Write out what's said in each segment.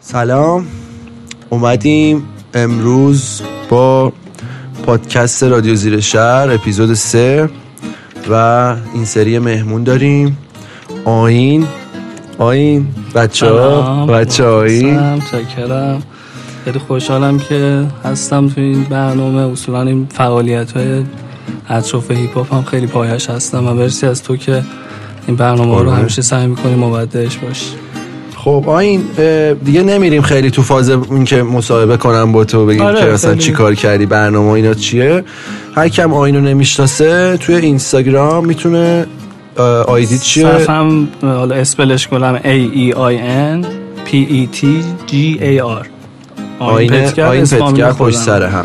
سلام. اومدیم امروز با پادکست رادیو زیر شهر اپیزود سه و این سری مهمون داریم. آین آین بچه ها؟ سلام. بچه آین چکرم خیلی خوشحالم که هستم توی این برنامه. اصولا این فعالیت های اطراف هیپ هاپ هم خیلی پایش هستم و مرسی از تو که این برنامه رو. همیشه سعی می‌کنی مبدعش باشی. خب آین دیگه نمیریم خیلی تو فاز این که مصاحبه کنم با تو بگیم آره، که خیلی. چی کار کردی برنامه اینا چیه هر کم آینو نمی‌شناسه توی اینستاگرام می‌تونه آیدی چیه صفم حالا اسپلش کنم A E I N P E T G A R آین پتگر، خودم. سر هم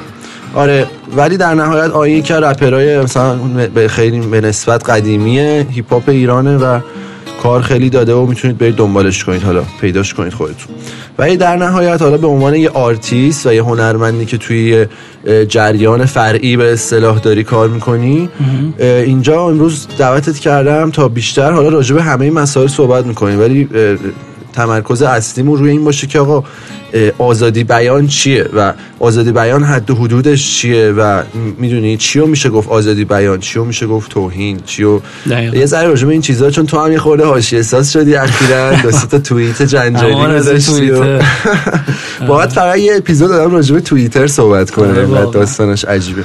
آره ولی در نهایت آین که رپرای مثلا به خیلی به نسبت قدیمیه هیپ هاپ ایرانه و کار خیلی داده و می‌تونید برید دنبالش کنید حالا پیداش کنید خودتون. ولی در نهایت حالا به عنوان یه آرتیست و یه هنرمندی که توی جریان فرعی به اصطلاح داری کار می‌کنی اینجا امروز دعوتت کردم تا بیشتر حالا راجع به همه مسائل صحبت می‌کنیم. ولی تمرکز اصلیمون روی این باشه که آقا آزادی بیان چیه؟ و آزادی بیان حد و حدودش چیه؟ و می‌دونی چیو میشه گفت آزادی بیان چیو میشه گفت توهین چیو. یه ذره راجع این چیزا چون تو هم یه خورده حاشیه احساس شدی اخیراً. دو سه تا توییت جنجالی از گذاشتی. باید فقط یه اپیزود دادم راجع به توییتر صحبت کنه آره واقعا. داستانش عجیبه.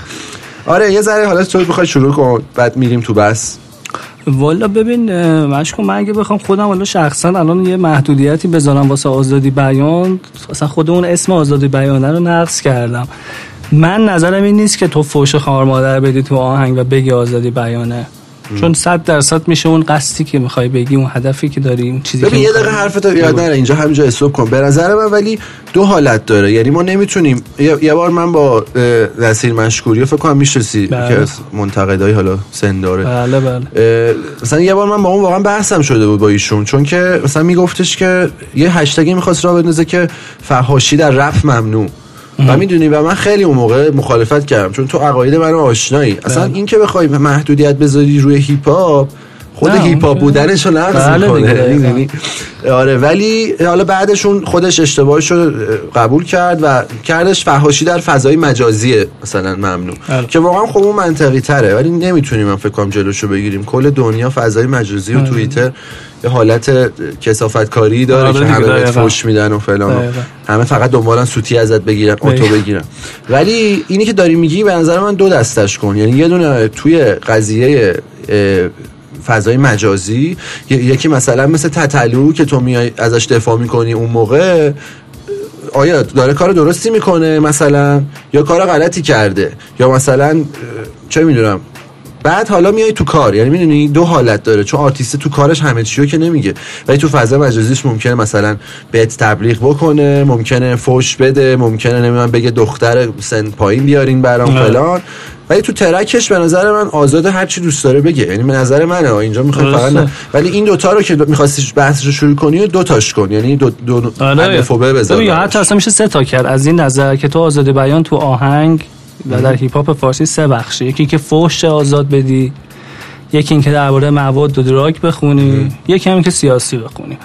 آره یه ذره حالا تو بخوای شروع کن بعد میریم تو بس والا ببین مشکو من اگه بخوام خودم حالا شخصا الان یه محدودیتی بذارم واسه آزادی بیان اصلا خود اون اسم آزادی بیانه رو نقص کردم. من نظرم این نیست که تو فوش خار مادر بدی تو آهنگ و بگی آزادی بیانه. چون صد درصد میشه اون قصدی که می‌خوای بگی اون هدفی که داری اون چیزی ببین یه. دقیقه حرفتو یاد نره اینجا همینجا استوب کن. به نظر من ولی دو حالت داره. یعنی ما نمی‌تونیم یه, بار من با نصیر مشکوری فکر کنم می‌شناسی بله. که منتقدای حالا سن داره بله. بله مثلا یه بار من با اون واقعا بحثم شده بود با ایشون چون که مثلا میگفتش که یه هشتگی می‌خواست را بندازه که فحاشی در رپ ممنوع. و می‌دونی و من خیلی اون موقع مخالفت کردم چون تو عقاید منو آشنایی. اصلا بله. این که بخوای محدودیت بذاری روی هیپ هاپ خود هیپ هاپ بودنش رو نقض بله می‌کنه آره ولی حالا بعدشون خودش اشتباهش رو قبول کرد و کردش فحاشی در فضای مجازیه مثلا ممنوع. بله. که واقعا خب اون منطقی تره. ولی نمی‌تونیم من فکر کنم جلوشو بگیریم. کل دنیا فضای مجازی و. توییتر یه حالت کسافت کاری داره آره که همه بهت. فوش میدن و فلان. همه فقط دنبالن سوتی ازت بگیرن اتو. بگیرن ولی اینی که داری میگی به نظر من دو دستش کن یعنی یه دونه توی قضیه فضای مجازی یکی مثلا مثل تتلو که تو میای ازش دفاع می‌کنی اون موقع آیا داره کار درستی می‌کنه مثلا یا کار غلطی کرده یا مثلا چه می‌دونم بعد حالا میای تو کار یعنی می‌دونی دو حالت داره چون آرتیست تو کارش همه چیو که نمیگه ولی تو فضا مجازیش ممکنه مثلا بهت تبلیغ بکنه ممکنه فوش بده ممکنه نمی‌دونم بگه دختر سن پایین بیارین برام آره. فلان ولی تو track ش به نظر من آزاد هر چی دوست داره بگه یعنی به نظر منه اینجا می‌خوای فقط. نه. ولی این دوتا رو که می‌خواستی بحثش رو شروع کنی دو تاش کن یعنی دو دو آره و بذار. حتی اصلا میشه سه تا کرد از این نظر که تو آزادی بیان تو آهنگ و در هیپ هاپ فارسی سه بخشه. یکی که فحش آزاد بدی یکی اینکه درباره مواد و دراگ بخونی یکی هم که سیاسی بخونی.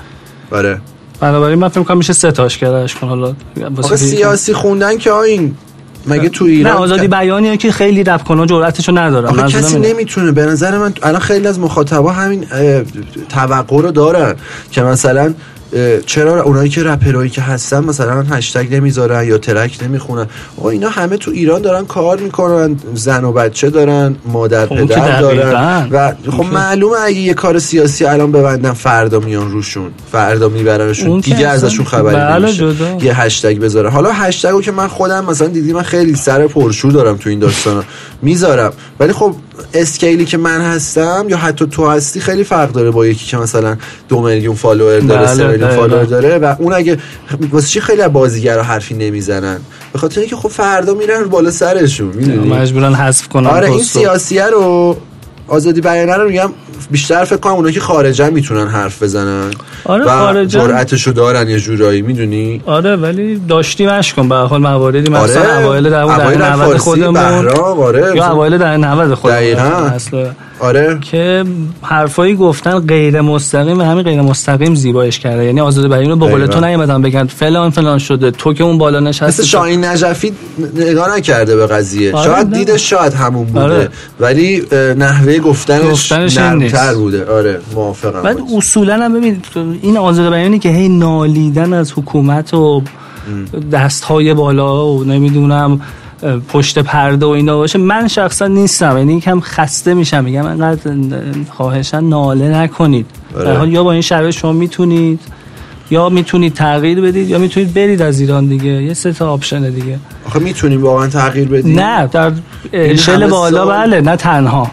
آره. بنابراین من فکر کنم میشه سه تاش کردش کن حالا سیاسی خوندن که آین مگه تو نه ایران آزادی بیانیه که خیلی رپ کنه جرأتشو ندارن آخه منظورم کسی. نمی‌تونه. به نظر من الان خیلی از مخاطبا همین توقع رو دارن که مثلا چرا اونایی که رپرایی که هستن مثلا هشتگ نمی‌ذارن یا ترک نمی‌خونن؟ آقا اینا همه تو ایران دارن کار می‌کنن زن و بچه دارن مادر خب پدر دارن. و خب که- معلومه اگه یه کار سیاسی الان ببندن فردا میان روشون فردا میبرنشون. دیگه ازشون خبری بله، نمیشه. یه هشتگ بذاره. حالا هشتگو که من خودم مثلا دیدی من خیلی سر پرشور دارم تو این داستانا. می‌ذارم. ولی خب scale ی که من هستم یا حتی تو هستی خیلی فرق داره با یکی که مثلا دو میلیون follower داره بله، سه میلیون دقیقاً. follower داره و اون اگه واسه چی خیلی بازیگرا حرفی نمی‌زنن به خاطر اینکه خب فردا میرن بالا سرشون می‌دونی مجبورن حذف کنن آره این. سیاسیه رو آزادی بیانه رو میگم بیشتر فکر کنم اونایی که خارجن می‌تونن حرف بزنن آره، و خارجن. جرأتشو دارن یه جورایی می‌دونی آره ولی داشتی مش کن به هر حال مواردی مثلا آره. اوایل در اون اوایل دهه 90 فارسی، خودمون بهرام، آره. یا اوایل دهه 90 خودمون دقیقاً. اصلا آره که حرفایی گفتن غیر مستقیم و همین غیر مستقیم زیبایش کرده یعنی آزاد بیان رو به قول تو نیومدن بگن فلان فلان شده تو که اون بالا نشستی مثل شاهین نجفی نگاه نکرده به قضیه آره، شاید. دیده شاید همون بوده آره. ولی نحوه گفتنش, گفتنش نرمتر. بوده آره موافقم بعد. اصولا هم ببین این آزاد بیانی که هی نالیدن از حکومت و دست های بالا و نمی‌دونم پشت پرده و اینا باشه من شخصا نیستم یعنی یکم خسته میشم میگم انقدر خواهشن ناله نکنید. در حال یا با این شرایط شما می‌تونید یا می‌تونید تغییر بدید یا می‌تونید برید از ایران دیگه یه سه تا آپشن دیگه. آخه می‌تونیم واقعا تغییر بدیم؟ نه در شل بالا سال- بله نه تنها.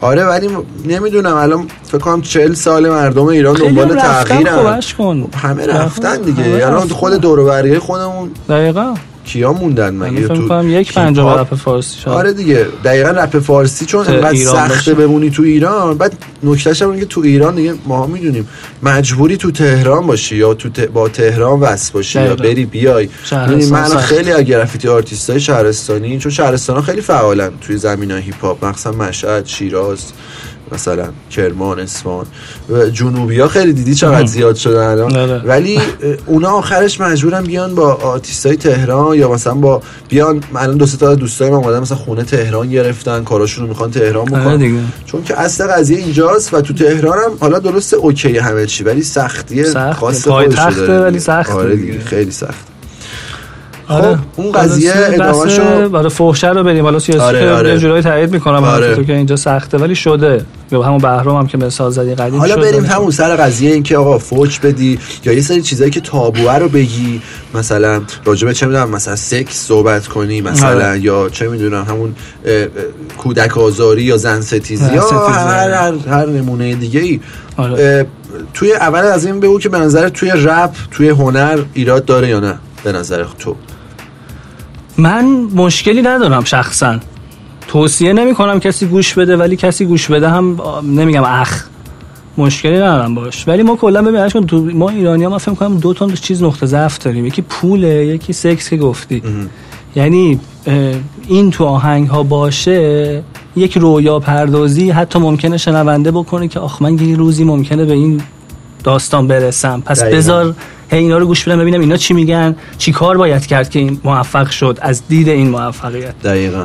آره ولی نمی‌دونم الان فکر کنم 40 سال مردم ایران دنبال هم تغییرن. خوبش کن. همه رفتن دیگه الان. خود دور و خودمون. دقیقا. کیا موندن مگه تو یک هاپ؟ رپ فارسی شد آره دیگه دقیقا رپ فارسی چون انقدر سخته. بمونی تو ایران بعد نکتهش هم که تو ایران دیگه ما می‌دونیم مجبوری تو تهران باشی یا تو ت... با تهران وصل باشی یا دقیقا. بری بیای من. خیلی از graffiti artist های شهرستانی چون شهرستان ها خیلی فعالن توی زمینه های هیپ هاپ مخصوصا مشهد شیراز مثلا کرمان اصفهان و جنوبی ها خیلی دیدی چقدر. زیاد شدن الان. ولی اونا آخرش مجبورن بیان با آرتیست های تهران یا مثلا با بیان الان دو سه تا دوستای من اومدن مثلا خونه تهران گرفتن کاراشون رو می‌خوان تهران آره بکنن چون که اصل قضیه اینجاست و تو تهران هم حالا درست okay همه چی ولی سختی سخته. خاص ولی. سخته آره خیلی سخت آره. اون قضیه ادامه‌شو- آره فحشه رو بریم حالا سیاسی آره، آره. یه جورایی تایید می‌کنم آره. آره. تو که اینجا سخته ولی شده یا همون بهرام هم که مثال زدی قدیم حالا. بریم همون سر قضیه این که آقا فوش بدی یا یه سری چیزایی که تابوه رو بگی مثلا راجبه چه می‌دونم مثلا سکس صحبت کنی مثلا آره. یا چه می‌دونم همون کودک آزاری یا زن ستیزی یا ستیزی، هر, آره. هر, هر نمونه دیگه ای آره. توی اول از این بگو که به نظر توی رپ توی هنر ایراد داره یا نه به نظر تو من مشکلی ندارم شخصا. توصیه نمی کنم کسی گوش بده ولی کسی گوش بده هم نمیگم اخ مشکلی ندارم باش. ولی ما کلا ببین اشکان تو ما ایرانی ها ما فکر کنم دو تا چیز نقطه ضعف داریم. یکی پوله یکی سکس که گفتی. یعنی این تو آهنگ ها باشه یک رویا پردازی حتی ممکنه شنونده بکنه که آخ من یه روزی ممکنه به این داستان برسم. پس دقیقاً. بذار هی اینا رو گوش بدم ببینم اینا چی میگن چی کار باید کرد که این موفق شد از دید این موفقیت. دقیقا.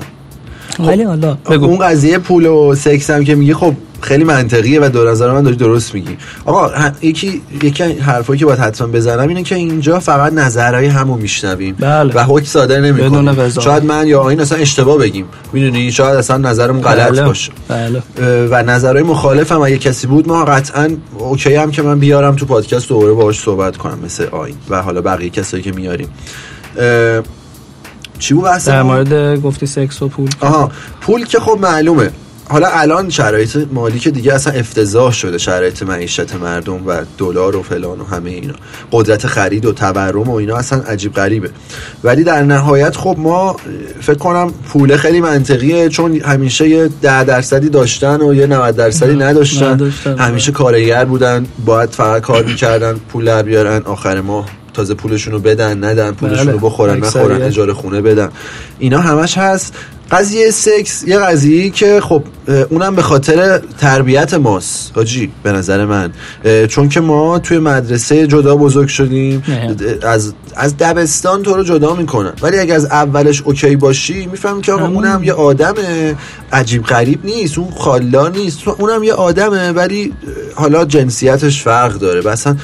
ولی حالا بگو. اون قضیه پول و سکس هم که میگه خب خیلی منطقیه و در نظر من داری درست میگی. آقا یکی یکی حرفایی که باید حتما بزنم اینه که اینجا فقط نظرهای همو میشنویم بله. و حکم صادر بدون نمی‌کنیم. شاید من یا آین اصلا اشتباه بگیم. می‌دونی؟ شاید اصلا نظرمون غلط بله. باشه. بله. و نظرهای مخالف هم اگه کسی بود ما قطعا اوکی هم که من بیارم تو پادکست دوباره باهاش صحبت کنم مثل آین و حالا بقیه کسایی که میاریم. چی بود در؟ مورد گفتی سکس و پول. آها. پول که خب معلومه. حالا الان شرایط مالی که دیگه اصلا افتضاح شده شرایط معیشت مردم و دلار و فلان و همه اینا قدرت خرید و تورم و اینا اصلا عجیب غریبه ولی در نهایت خب ما فکر کنم پوله خیلی منطقیه چون همیشه یه ده درصدی داشتن و یه 90 درصدی نداشتن نداشتن. همیشه کارگر بودن باید فقط کار می‌کردن پول در بیارن آخر ماه تازه پولشون رو بدن ندن پولشون رو بله. بخورن نخورن. اجاره خونه بدن اینا همش هست قضیه سکس یه قضیه که خب اونم به خاطر تربیت ماست. حاجی به نظر من. چون که ما توی مدرسه جدا بزرگ شدیم. از از دبستان تو رو جدا می‌کنن. ولی اگه از اولش اوکی باشی می‌فهمی که آقا. اونم یه آدم عجیب غریب نیست. اون خالدار نیست. اونم یه آدمه ولی حالا جنسیتش فرق داره. اصلا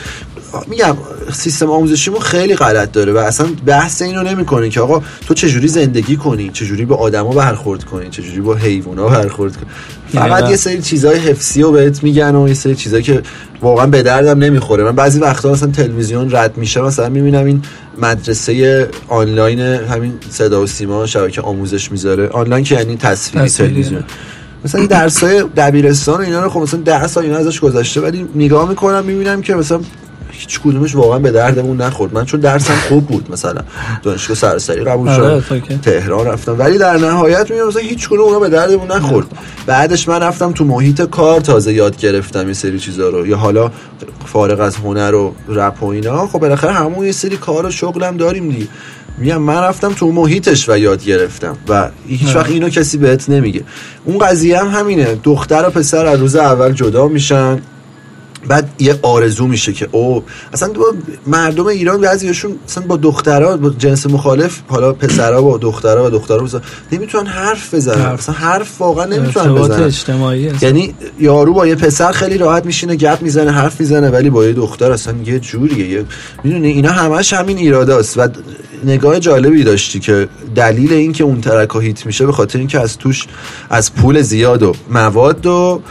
میگم سیستم آموزشیمون خیلی غلط داره و اصلا بحث اینو نمی‌کنه که آقا تو چجوری زندگی کنی؟ چجوری با آدما برخورد کنی؟ چجوری با حیوونا برخورد کنی؟ فقط دقیقاً. یه سری چیزای حفظی رو بهت میگن و یه سری چیزایی که واقعا به دردم نمی‌خوره. من بعضی وقتا مثلا تلویزیون رد میشه مثلا می‌بینم این مدرسه آنلاین همین صدا و سیما شبکه آموزش می‌ذاره. آنلاین که یعنی تصویری. تلویزیون. مثلا درسای دبیرستان و اینا رو خب مثلا 10 سال اینا ازش گذشته ولی نگاه می‌کنم می‌بینم که مثلا هیچ کدومش واقعا به دردمون نخورد. من چون درسم خوب بود مثلا دانشگاه سراسری قبول آره، شدم. تهران رفتم. ولی در نهایت میگم مثلا هیچ کدوم اونا به دردمون نخورد. بعدش من رفتم تو محیط کار تازه یاد گرفتم یه سری چیزا رو. یا حالا فارغ از هنر و رپ و اینا. خب بالاخره همون یه سری کار و شغلم داریم دیگه. میگم من رفتم تو محیطش و یاد گرفتم. و هیچ وقت اینو کسی بهت نمیگه. اون قضیه هم همینه. دختر و پسر از روز اول جدا میشن. بعد یه آرزو میشه که او اصلا مردم ایران بعضیشون اصلا با دخترها با جنس مخالف حالا پسرها با دخترها و دخترها بزن نمی‌تونن حرف بزنن. اصلا حرف واقعا نمی‌تونن بزنن. اجتماعی یعنی یارو با یه پسر خیلی راحت میشینه گپ می‌زنه حرف می‌زنه ولی با یه دختر اصلا یه جوریه. می‌دونی اینا همش همین ایراده است و نگاه جالبی داشتی که دلیل این که اون ترک هیت میشه به خاطر اینکه از توش از پول زیاد و مواد و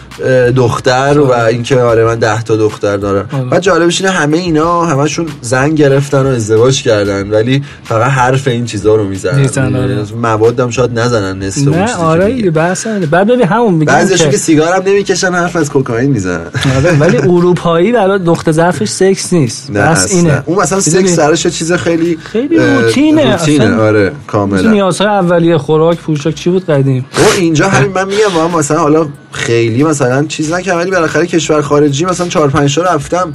دختر و اینکه آره من ده تا دختر دارم. آره. بعد جالبش اینه همه اینا همشون زن گرفتن و ازدواج کردن ولی فقط حرف این چیزا رو می‌زنن. آره. موادم شاید نزنن نصف نه آره بحث بعد ببین همون میگن بعضیش که سیگارم نمی‌کشن حرف از کوکائین می‌زنن. آره ولی اروپایی برای دختر ظرفش سکس نیست. بس اینه. اون مثلا سکس سرش چیز خیلی خیلی روتینه روتینه آره کاملا. نیازهای اولیه خوراک پوشاک چی بود قدیم؟ و اینجا همین من میگم مثلا حالا خیلی مثلا چیز نکردم ولی بالاخره کشور خارجی مثلا 4 5 تا رفتم.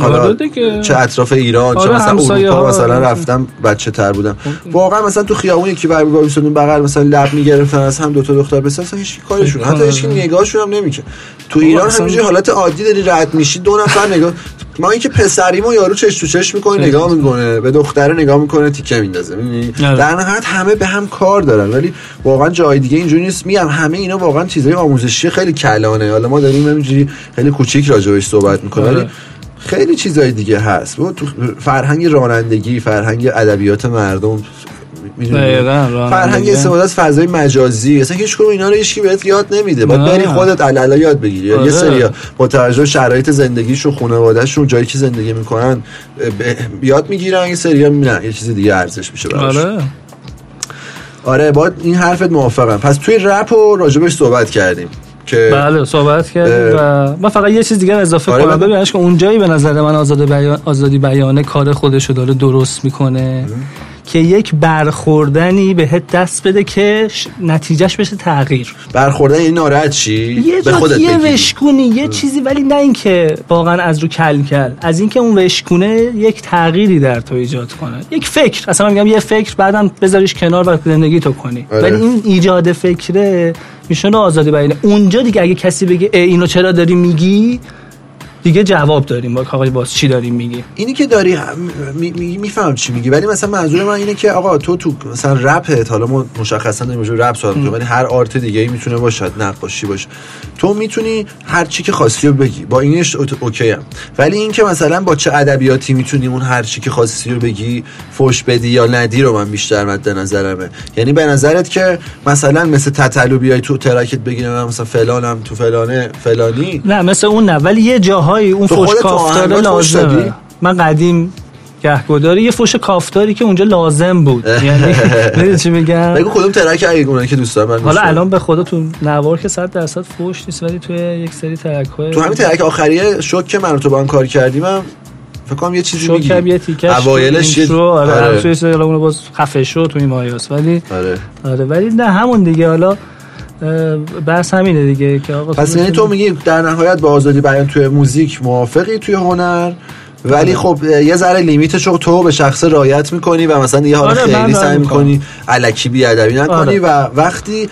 حالا آره چه اطراف ایران چه آره، مثلا اروپا مثلا رفتم بچه تر بودم. واقعا مثلا تو خیابون یکی بر وایسادون بغل مثلا لب می‌گرفتن از هم دو تا دختر بس اصلا هیچ کارشون حتی هیچ نگاهشون هم نمی‌کنه تو ایران همینجوری حالت عادی داری رد میشی دو نفر نگاه ما اینکه پسریمو یارو چش تو چش می‌کنه نگاه می‌کنه به دختره نگاه می‌کنه تیکه میندازه. آره. در نهایت همه به هم کار دارن ولی واقعا جای دیگه اینجوری نیست. میگم همه اینا واقعا چیزای آموزشی خیلی کلانه. حالا ما داریم همینجوری خیلی کوچیک راجع صحبت می‌کنیم. ولی خیلی چیزای دیگه هست. تو فرهنگ رانندگی فرهنگ ادبیات مردم فرهنگ استفاده از فضای مجازی. اصلا هیچ کدوم اینا رو هیچ بهت یاد نمیده. باید بری خودت علالا یاد بگیری. یه آره. سری با توجه شرایط زندگیشون خانوادهشون جایی که زندگی می‌کنن یاد می‌گیرن. یه سری نه یه چیز دیگه ارزش میشه آره. آره با این حرفت موافقم. پس توی رپ و راجبش صحبت کردیم. که بله صحبت کردیم و من فقط یه چیز دیگه اضافه آره کنم. ببینش که اونجایی به نظر من آزادی بیان آزادی بیانه کار خودشو داره درست می‌کنه که یک برخوردنی بهت دست بده که نتیجهش بشه تغییر. برخوردن این ناراحت چی یه به خودت یه وشکونی یه چیزی ولی نه اینکه واقعا از رو کل کل از اینکه اون وشکونه یک تغییری در تو ایجاد کنه. یک فکر. اصلا میگم یه فکر بعدم بذاریش کنار و زندگی تو کنی. آره. ولی این ایجاد فکره میشونه آزادی بیانه اونجا دیگه اگه کسی بگه اینو چرا داری میگی؟ دیگه جواب داریم. با آقای باز چی داریم میگی؟ اینی که داری می‌فهمم چی میگی ولی مثلا منظور من اینه که آقا تو تو مثلا رپت حالا ما مشخصا داریم رپ صحبت ولی هر art دیگه ای می‌تونه باشد نقاشی باشه تو می‌تونی هر چی که خواستی رو بگی. با اینش okay ام. ولی اینکه مثلا با چه ادبیاتی می‌تونی اون هر چی که خواستی رو بگی فوش بدی یا ندی رو من بیشتر مد نظرمه. یعنی به نظرت که مثلا مثل تتلو بیای تو ترکت بگیرم مثلا فلانم تو فلانه فلانی؟ نه مثل اون نه. ولی یه جاهایی اون فوش کافتاره لازمه. من قدیم گهگداری. یه فوش کافتاری که اونجا لازم بود. یعنی می‌دونی چی میگم؟ بگو کدوم ترک اگه که دوست دارم حالا الان به خدا تو نوار که 100 درصد فوش نیست ولی توی یک سری ترک های تو همین ترک آخریه شوک که من تو با هم کار کردیم هم فکر کنم یه چیزی میگی. شوک یه تیکش اوایلش یه آره آره. توی اون باز خفه شو تو این مایاس ولی آره. آره ولی نه همون دیگه. حالا بحث همینه دیگه که آقا پس یعنی تو میگی در نهایت با آزادی بیان توی موزیک موافقی توی هنر ولی خب یه ذره limit ش رو تو به شخص رعایت می‌کنی و مثلا یه حال آره خیلی سعی می‌کنی الکی بی ادبی نکنی آره. و وقتی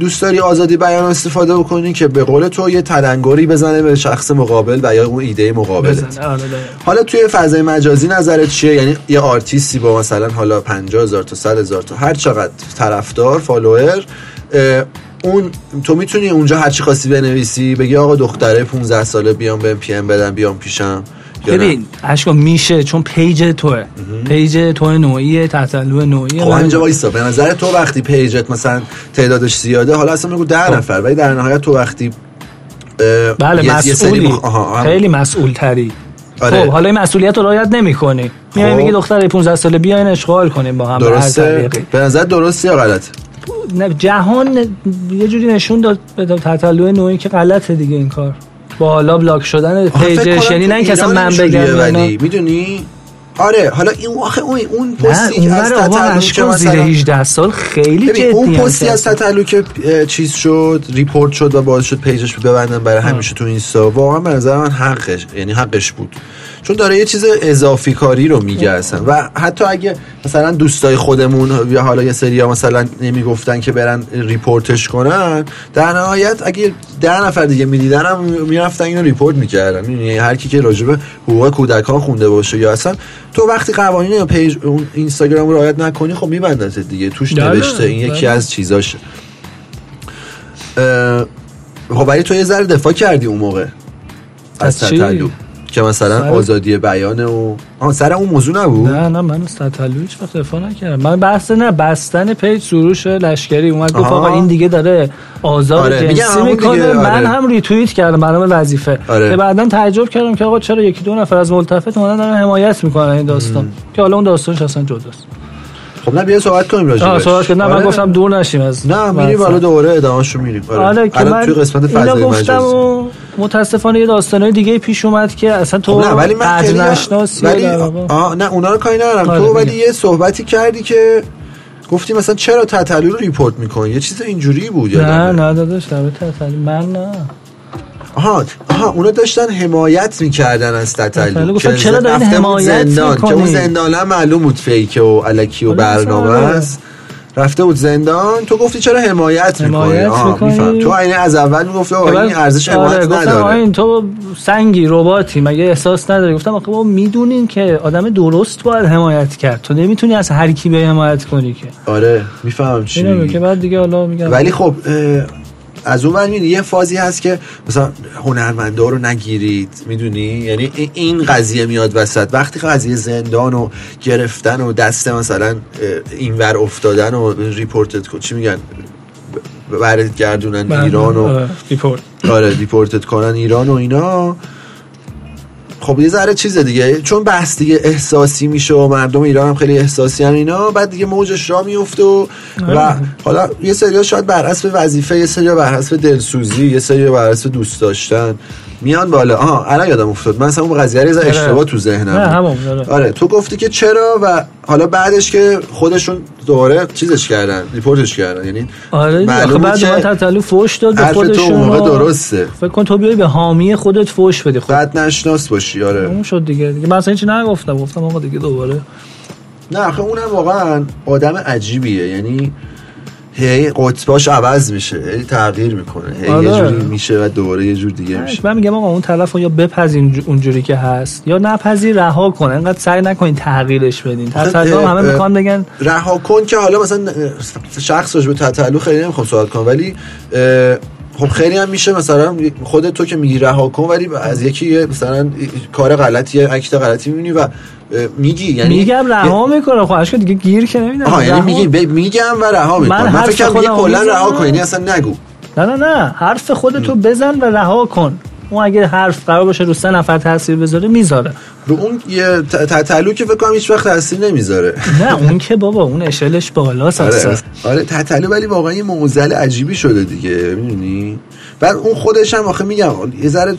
دوست داری آزادی بیان استفاده بکنی که به قول تو یه تلنگری بزنه به شخص مقابل و یا اون ایده مقابلت. آره حالا توی فضای مجازی نظرت چیه؟ یعنی یه آرتیستی با مثلا حالا 50 هزار تا 100 هزار تا هر چقدر طرفدار فالوور اون تو می‌تونی اونجا هر چی خواستی بنویسی بگی آقا دختره 15 ساله بیام به پی ام بدم بیام پیشم. ببین اشکا میشه چون پیج توه. پیج تو نوعیه تطلو نوعیه. خب اینجا وایسا. به نظر تو وقتی پیجت مثلا تعدادش زیاده حالا اصلا میگو ده خب. نفر ولی در نهایت تو وقتی بله مسئولی. خیلی مسئول تری آره. خب حالا این مسئولیت رو رعایت نمی‌کنی. میای خب. میگی دختر 15 ساله بیاین عشق و حال کنیم با هم. درسته. به نظر درسته یا غلط جهان یه جوری نشون داد به تتلو نوعی که غلطه دیگه این کار. با حالا block شدن page ش یعنی نه اینکه اصلا من بگم ولی. می‌دونی؟ آره حالا این آخه اون اون پستی از تتلو که زیر 18 سال خیلی جدی اون پستی از که چیز شد report شد و باعث شد page ش ببندن برای همیشه تو اینستا واقعا به نظر من حقش یعنی حقش بود. چون داره یه چیز اضافی کاری رو میگه اصلا. و حتی اگه مثلا دوستای خودمون یا حالا یه سری مثلا نمی‌گفتن که برن report ش کنن در نهایت اگه ده نفر دیگه می‌دیدن هم می‌رفتن اینو report می‌کردن. یعنی هر کی که راجع به حقوق کودکان خونده باشه یا اصلا تو وقتی قوانین یا page اون اینستاگرام رو رعایت نکنی خب میبندت دیگه. توش بله، نوشته این یکی بله. از چیزاشه. خب ولی تو یه ذره دفاع کردی اون موقع. از از که مثلا سر- آزادی بیان و آه سر اون موضوع نبود؟ نه نه من از تتلو هیچ وقت دفاع نکردم. من بحث نه بستن page سروش لشکری اومد گفت. آقا این دیگه داره آزار آره، جنسی می‌کنه. دیگه، من آره. هم ریتوییت کردم برنامه وظیفه. آره. که بعدا تعجب کردم که آقا چرا یکی دو نفر از ملتفت اومدن دارن حمایت می‌کنن این داستان. که حالا اون داستانش اصلا جداست. خب نه بیا صحبت کنیم راجع بهش. صحبت کردم من آره. گفتم دور نشیم از نه میریم. حالا دوباره ادامه‌شو میریم آره که الان من توی قسمت فضای گفتم و متاسفانه یه داستانای دیگه پیش اومد که اصلا تو خب نه ولی من خیلی نشناسی ولی. آه نه اونا رو کاری ندارم آره، تو ولی میگم. یه صحبتی کردی که گفتی مثلا چرا تطلو رو ریپورت می‌کنی یه چیز اینجوری بود نه. نه داداش در من نه آها آها اونا داشتن حمایت می‌کردن از گفتم که چرا دارین حمایت زندان؟ که اون؟ زندان هم معلوم بود فیکه و علکی و برنامه است. رفته بود زندان تو گفتی چرا حمایت می‌کنی؟ حمایت می‌کنی؟ تو عین از اول می‌گفتی آقا این ارزش آره، حمایت آقا نداره این تو سنگی رباتی مگه احساس نداری؟ گفتم آخه بابا می‌دونین که آدم درست باید حمایت کرد. تو نمی‌تونی از هر کی به حمایت کنی که. آره می‌فهمم چی. که بعد دیگه حالا میگم. ولی خب از اون می‌بینی. یه فازی هست که مثلا هنرمندا رو نگیرید می‌دونی؟ یعنی ای- این قضیه میاد وسط. وقتی قضیه زندان و گرفتن و دست مثلا اینور افتادن و ریپورتت کن- چی میگن؟ برگردونن ایران و آره، report. آره deport ت کنن ایران و اینا. خب یه ذره چیزه دیگه چون بحث دیگه احساسی میشه و مردم ایران هم خیلی احساسی هن اینا بعد دیگه موجش راه میفته و, و آره. حالا یه سری شاید بر حسب وظیفه یه سری بر حسب دلسوزی یه سری بر حسب دوست داشتن میان بالا. آها الان یادم افتاد. من اصلا اون قضیه رو آره. اشتباه تو ذهنم نه بود. همون آره. آره تو گفتی که چرا و حالا بعدش که خودشون دوباره چیزش کردن ریپورتش کردن. یعنی آره. آخه بعد من تطلو فوش داد تو خودشون. اون موقع درسته. فکر کن تو بیای به حامی خودت فوش بدی. خب. بعد نشناس باشی آره. اون شد دیگه. دیگه من اصلا هیچی نگفتم. گفتم آقا دیگه دوباره. نه آخه اونم واقعا آدم عجیبیه. یعنی هی قطباش عوض میشه هی تغییر می‌کنه هی آره. یه جوری میشه و دوباره یه جور دیگه میشه من میگم آقا اون طرف رو یا بپذیر اونج- اونجوری که هست یا نپذیر رها کن انقدر سعی نکنین تغییرش بدین اه، همه می‌خوان بگن رها کن که حالا مثلا شخص راجع به تطلو خیلی نمی‌خوام صحبت کنم ولی خب خیلی هم میشه مثلا خودت تو که میگی رها کن ولی از یکی مثلا کار غلطی اکت غلطی می‌بینی و میگی یعنی میگم رها می‌کنه. خب اشکا دیگه گیر که نمیدم آها یعنی میگی میگم و رها می‌کنم. من, حرف فکر کنم کلا. رها کن یعنی اصلا نگو. نه نه نه. حرف خودتو بزن و رها کن. اون اگه حرف قرار باشه رو سه نفر تاثیر بذاره می‌ذاره. رو اون یه تتلو که فکر کنم هیچ وقت تاثیر نمی‌ذاره. نه اون که بابا اون اشلش بالاست. آره آره تتلو ولی واقعا یه معضل عجیبی شده دیگه می‌دونی؟ بعد اون خودش هم آخه میگم یه ذره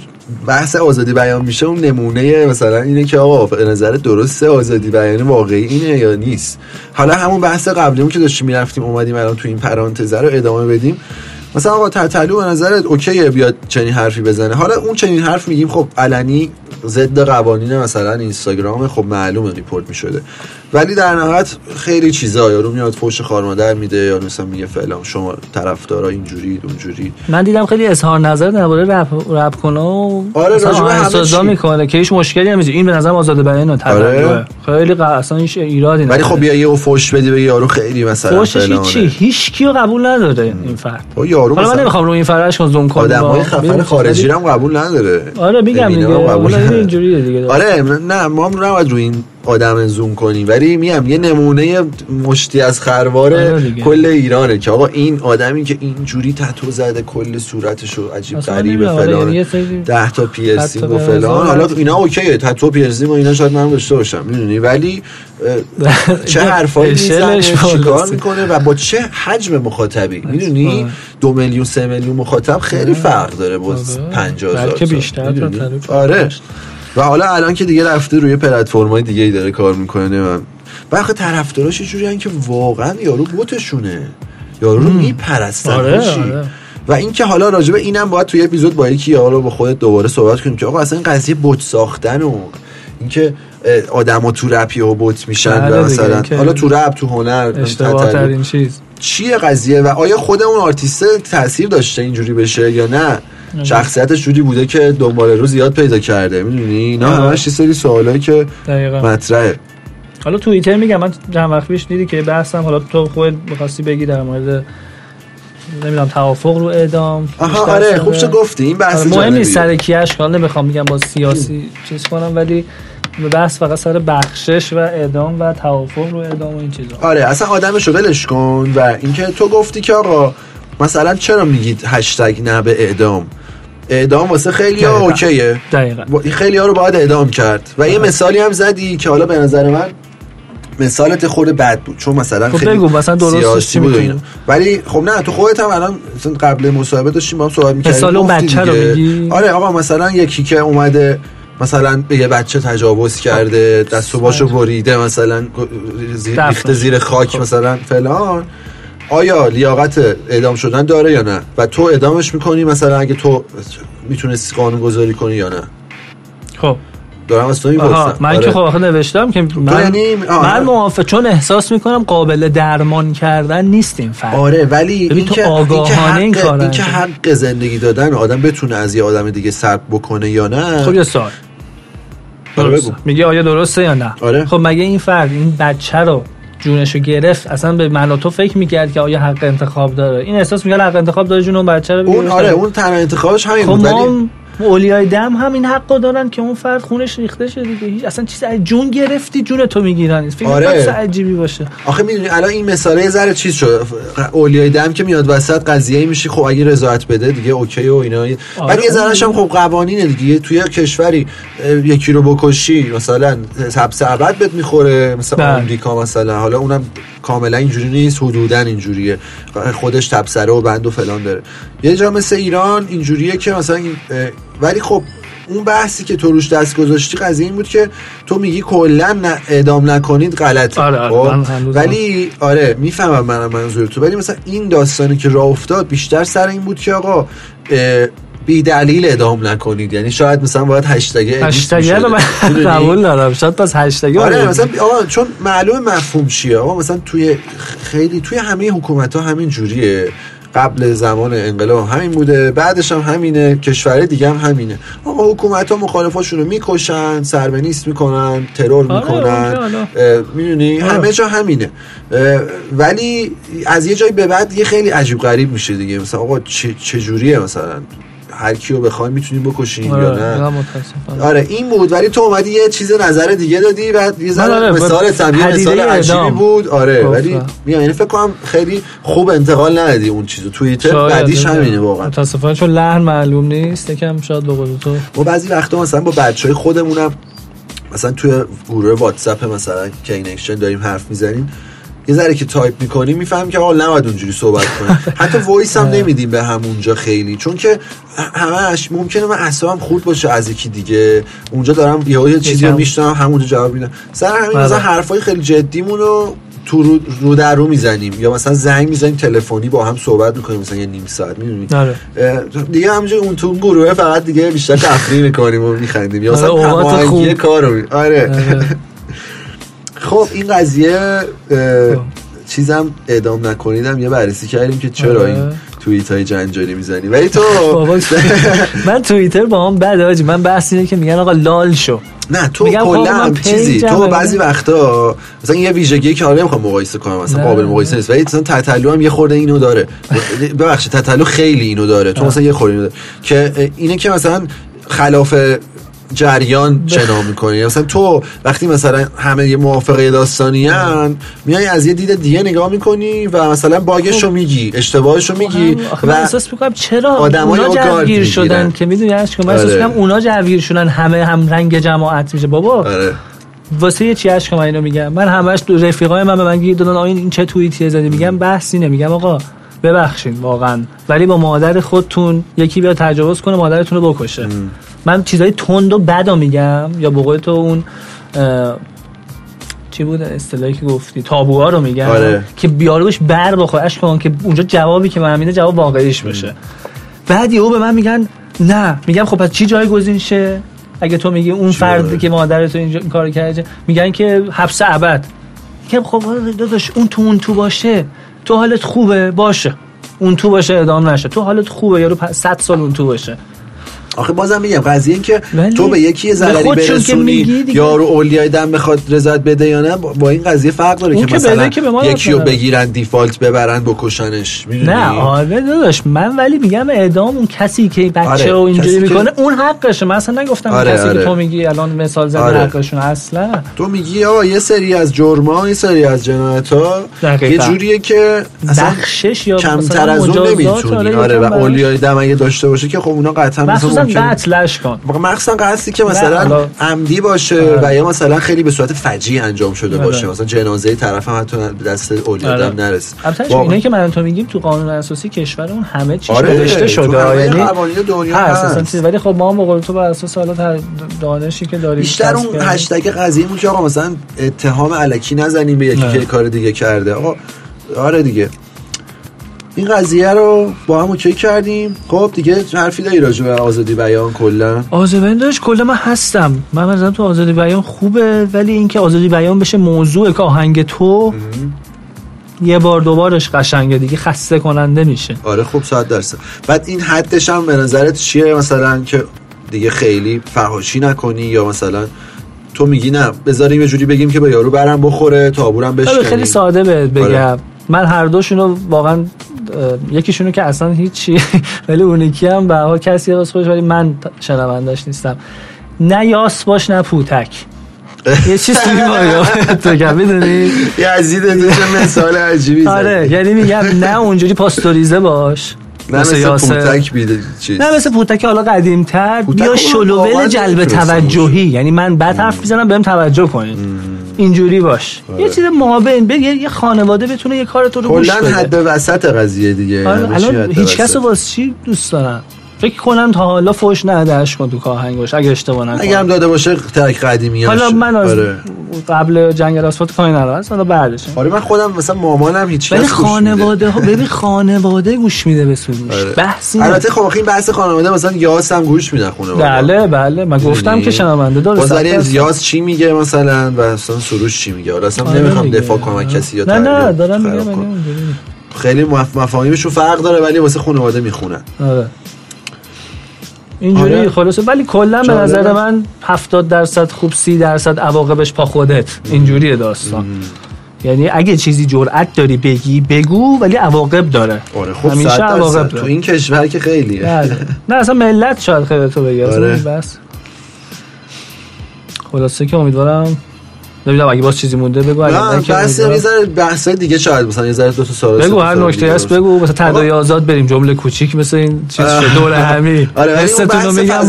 بحث آزادی بیان میشه اون نمونه مثلا اینه که آقا به نظر درسته آزادی بیان واقعی اینه یا نیست؟ حالا همون بحث قبلیمون که داشتیم می‌رفتیم اومدیم الان تو این پرانتزه رو ادامه بدیم. مثلا آقا تتلو به نظرت اوکیه بیاد چنین حرفی بزنه؟ حالا اون چنین حرف میگیم خب علنی ضد قوانین مثلا اینستاگرام خب معلومه report می‌شده. ولی در نهایت خیلی چیزا یارو میاد فوش خارمادر میده یا مثلا میگه فلان شما طرفدارا اینجوری اونجوری. من دیدم خیلی اظهار نظر درباره رپ رپ کنه و آره، مثلا راجع چی. می‌کنه که هیچ مشکلی هم نیست. این به نظر آزادی بیان آره. خیلی ق... اصلا هیچ ایرادی ولی نداره. خب بیا یه فوش بدی به یارو خیلی مثلا فوشش. هیچی هیچ کیو قبول نداره این فرد. با یارو حالا من مثلا نمی‌خوام رو این فرش زوم کنم. آدمای خفن خارجی ولی- رو هم قبول نداره. آره میگم دیگه. اینجوریه دیگه. آره نه ما هم رو این آدم زوم کنیم ولی میگم یه نمونه مشتی از خروار آره. کل ایرانه که آقا این آدمی که اینجوری تتو زده کل صورتشو عجیب غریب آره، یعنی فلان سری- ده تا پیرسینگ حتی و فلان حالا اینا اوکیه تتو پیرسینگ و اینا شاید من داشته باشم می‌دونی ولی چه حرفایی می‌زنه چیکار. می‌کنه و با چه حجم مخاطبی می‌دونی آره. دو میلیون سه میلیون مخاطب خیلی فرق داره با آره. 50 هزار. بیشتر آره و حالا الان که دیگه رفته روی پلتفرم‌های دیگه ای داره کار می‌کنه من و آخه طرفداراش جوری که واقعا یارو بتشونه یارو رو میپرستن آره،. آره. و اینکه حالا راجع به اینم باید توی اپیزود با یکی حالا با خودت دوباره صحبت کنیم که آقا اصلا این قضیه بت ساختن و اینکه آدما تو رپ و بت میشن بله و مثلا حالا تو رپ تو هنر اشتباه. ترین چیز چیه قضیه و آیا خود اون آرتیست تاثیر داشته اینجوری بشه یا نه شخصیتش جوری بوده که دنبال رو زیاد پیدا کرده می‌دونی آره. همش یه سری سوالایی که دقیقا مطرحه حالا توییتر میگم من چند وقت پیش دیدی که بحثم حالا تو خودت می‌خواستی بگی در مورد نمی‌دونم توافق رو اعدام آها آره. خوب چه گفتی این بحث آره، مهم نیست. سر کی اشکال نمی‌خوام میگم با سیاسی چیز کنم ولی بحث فقط سر بخشش و اعدام و توافق رو اعدام و این چیزا آره اصلا آدمشو ولش کن و اینکه تو گفتی که آقا مثلا چرا میگید هشتگ نه به اعدام اعدام واسه خیلی ها. اوکیه دقیقا خیلی ها رو باید اعدام کرد و یه مثالی هم زدی که حالا به نظر من مثالت خود بد بود چون مثلا خب خیلی بگو، مثلا درستش سیاسی بود؟ اینا. ولی خب نه تو خودت هم الان مثلا قبل مصاحبه داشتیم با هم صحبت می‌کردیم مثال اون بچه رو. میگی؟ آره آقا مثلا یکی که اومده مثلا به یه بچه تجاوز کرده دست و باشو بریده مثلا. ریخته زیر خاک خب. مثلا فلان آیا لیاقت اعدام شدن داره یا نه؟ و تو اعدامش می‌کنی مثلا اگه تو می‌تونستی قانون گذاری کنی یا نه؟ خب. دارم از من که خب آخه نوشتم که من, یعنی-. من موافق چون احساس می‌کنم قابل درمان کردن نیست این فرد آره ولی این تو که آگاهانه این حق کارو این که. حق زندگی دادن آدم بتونه از یه آدم دیگه سلب بکنه یا نه؟ خب یه سوال. آره. میگه آیا درسته یا نه؟ آره. خب مگه این فرد این بچه رو جونشو گرفت اصلا به من و تو فکر می‌کرد که آیا حق انتخاب داره این احساس می‌کرد حق انتخاب داره جون اون بچه رو اون آره. اون تنها انتخابش همین خب بود اولیای دم هم این حقو دارن که اون فرد خونش ریخته شده دیگه. هیچ اصلا چیز جون گرفتی جون تو می‌گیرن. فکر آره. عجیبی باشه. آخه می‌دونی الان این مثاله ذره چیز شد. اولیای دم که میاد وسط قضیه میشه خب اگه رضایت بده دیگه اوکی و اینا. آره، بعد یه ذرهش هم خب قوانینه دیگه. توی کشوری یکی رو بکشی مثلا حبس ابد بهت می‌خوره مثلا بله. آمریکا مثلا. حالا اونم کاملا اینجوری نیست حدودا اینجوریه. خودش تبصره و بند و فلان داره. یه جا مثل ایران اینجوریه که مثلا ولی خب اون بحثی که تو روش دست گذاشتی قضیه این بود که تو میگی کلا اعدام نکنید غلطه. آره، آره، خب؟ من ولی آره می‌فهمم منم منظور تو. ولی مثلا این داستانی که راه افتاد بیشتر سر این بود که آقا بی دلیل اعدام نکنید. یعنی شاید مثلا باید هشتگ edit هشتگه رو من؟ قبول دارم. شاید پس هشتگه آره مثلا آقا چون معلوم مفهوم چیه. آقا مثلا توی خیلی توی همه حکومت ها همین جوریه. قبل زمان انقلاب همین بوده بعدش هم همینه کشور دیگه هم همینه. آقا حکومت ها مخالفاشون رو می‌کشن سر به نیست می‌کنن ترور آره، می‌کنن. می‌دونی؟ آره. همه جا همینه. ولی از یه جایی به بعد یه خیلی عجیب غریب میشه دیگه. مثلا آقا چه چجوریه مثلا؟ هر کیو بخواین می‌تونین بکشین یا آره، نه نه آره این بود ولی تو اومدی یه چیز نظر دیگه دادی و یه ذره مثال پدیده مثال عجیبی. بود آره. ولی میام یعنی فکر کنم خیلی خوب انتقال ندادی اون چیزو توییتر بعدیش. همینه واقعا متاسفانه چون لحن معلوم نیست یکم شاید به قول تو ما بعضی وقتا مثلا با بچهای خودمونم مثلا توی گروه واتساپ مثلا کینکشن داریم حرف می‌زنیم یه ذره که تایپ می‌کنیم می‌فهمیم که آقا نباید اونجوری صحبت کنیم حتی voice هم نمیدیم به همونجا خیلی چون که همش ممکنه من اعصابم خورد باشه از یکی دیگه اونجا دارم یه یه چیزی رو. میشنوم همونجا جواب میدم سر همین بله. مثلا حرفای خیلی جدیمون رو تو رو, رو در رو می‌زنیم یا مثلا زنگ می‌زنیم تلفنی با هم صحبت می‌کنیم مثلا یه نیم ساعت می‌دونی آره. دیگه همونجا اون تو گروه فقط دیگه بیشتر تفریح می‌کنیم و میخندیم یا مثلا آره، اوقات هماهنگی. کارو آره آره. خب این قضیه. چیزم اعدام نکنیدم یه بررسی کردیم که چرا آره. این توییت های جنجالی می‌زنی ولی تو من توییتر با هم بده آجی من بحث اینه که میگن آقا لال شو نه تو خب کلا چیزی تو بعضی. وقتا مثلا یه ویژگی که حالا نمی‌خوام مقایسه کنم مثلا. قابل مقایسه نیست ولی مثلا تتلو هم یه خورده اینو داره ببخشید تتلو خیلی اینو داره تو مثلا یه خورده اینو داره که اینه که مثلا خلاف جریان شنا می‌کنی؟ مثلا تو وقتی مثلا همه یه موافقه داستانی هن میای از یه دید دیگه نگاه می‌کنی و مثلا باگش رو میگی اشتباهش رو میگی خب، من و احساس می‌کنم چرا اونا جوگیر. شدن که می‌دونی اش من؟ احساس آره. می‌کنم اونا جوگیر شدن همه هم رنگ جماعت میشه. بابا آره. واسه یه چی اشک من اینو میگم؟ من همش دو رفیقای من به من گیر دادن. آین این چه توییتیه زدی؟ میگم بحثی نه میگم آقا ببخشید واقعا. ولی با مادر خودتون یکی بیا تجاوز کنه مادرتون رو بکشه. من چیزای تند و بدو میگم یا به قول تو اون چی بود اصطلاحی که گفتی؟ تابوها رو میگم آره. که بیاروش بر بخوره. اش کن که اونجا جوابی که من میده جواب واقعیش باشه بعد یهو به من میگن نه. میگم خب پس چی جایگزین شه؟ اگه تو میگی اون فرد که مادر تو اینجا این کارو کرده میگن که حبس ابد. که خب داداش اون تو اون تو باشه. تو حالت خوبه باشه. اون تو باشه ادام نشه. تو حالت خوبه یارو 100 سال اون تو باشه. آخه بازم میگم قضیه این که تو به یکی ضرری برسونی یارو اولیای دم بخواد رضایت بده یا نه با این قضیه فرق داره که مثلا که یکی رو بگیرن دیفالت ببرن بکشنش نه آره داداش من ولی میگم اعدام اون کسی که بچه آره. و اینجوری می‌کنه اون حقشه. من اصلا نگفتم آره کسی آره. که تو میگی الان مثال زدن آره. حقشون اصلا. تو میگی آقا یه سری از جرما یه سری از جنایت ها یه جوریه که بخشش یا کمتر از اون نمی‌تونی. آره و اولیای دم اگه داشته باشه که خب اونا قطعا قتلش کن. مخصوصا قصدی که مثلا عمدی باشه آره. و یا مثلا خیلی به صورت فجی انجام شده باشه. آره. مثلا جنازه طرف هم حتی دست اولیادم آره. نرسه. البته اینه که من تو میگیم تو قانون اساسی کشور اون همه چیز آره نوشته شده. یعنی قوانین دنیا هست ولی خب ما هم تو بر اساس حالا دانشی که داریم بیشتر اون هشتگ قضیه که آقا مثلا اتهام الکی نزنیم به یکی که کار دیگه کرده. آقا آره دیگه. این قضیه رو با هم اوکی کردیم. خب دیگه حرفی داری راجع به آزادی بیان کلا؟ آزادی بیان داشت؟ کلا من هستم. من مثلا تو آزادی بیان خوبه ولی اینکه آزادی بیان بشه موضوع که آهنگ تو یه بار دوبارش قشنگه دیگه خسته کننده میشه. آره خوب صد درصد بعد این حدش هم به نظرت چیه مثلا که دیگه خیلی فحاشی نکنی یا مثلا تو میگی نه بذاریم یه جوری بگیم که به یارو برم بخوره تابورم بشکنی خیلی ساده بهت آره. بگم. من هر دوشونو واقعا یکیشونو که اصلا هیچی ولی اون یکی هم به حال کسی راست خوش ولی من شنوندش نیستم. نه یاس باش نه پوتک. یه چیز توی ما تو که می‌دونی؟ یزید چه مثال عجیبی آره یعنی میگم نه اونجوری پاستوریزه باش. نه مثل پوتک بیده چیز. نه مثل پوتک حالا قدیم تر بیا شلوول جلب توجهی. یعنی من بعد حرف می‌زنم بهم توجه کنید اینجوری باش. آره. یه چیز مابین به یه خانواده بتونه یه کار تو رو گوش بده. کلا حد وسط قضیه دیگه آره الان هیچ کس واسه چی دوست دارن؟ فکر کنم تا حالا فوش ندهش کن تو کاهنگ باشه اگه اشتباه نکنم. اگه هم داده باشه ترک قدیمی حالا من از آره. قبل جنگ راسفات کاری ندارم حالا بعدش. آره من خودم مثلا مامانم هیچ ولی خانواده ها ببین خانواده گوش میده به سروش آره. بحثی البته خب این بحث خانواده مثلا یاس هم گوش میدن خانواده. بله بله. من گفتم که شنونده داره ولی یاس چی میگه مثلا و مثلا سروش چی میگه؟ حالا اصلا آره نمی‌خوام دفاع کنم کسی یا نه نه دارم میگم خیلی مفاهیمشون فرق داره ولی واسه خانواده می‌خونن. آره. اینجوری آره. خلاصه. ولی کلا به نظر من 70 درصد خوب 30 درصد عواقبش پا خودت. اینجوریه داستان. یعنی اگه چیزی جرأت داری بگی بگو ولی عواقب داره. آره خب همیشه عواقب تو این کشور که خیلیه. بله. نه اصلا ملت شاید خیلی تو بگی آره. بس. خلاصه که امیدوارم نمی‌دونم اگه باز چیزی مونده بگو اگه نه بحث یه ذره بحث دیگه شاید مثلا یه ذره دو تا سال بگو هر نکته هست بگو مثلا تدای آزاد بریم جمله کوچیک مثل این چیز دور همی آره حستون میگم.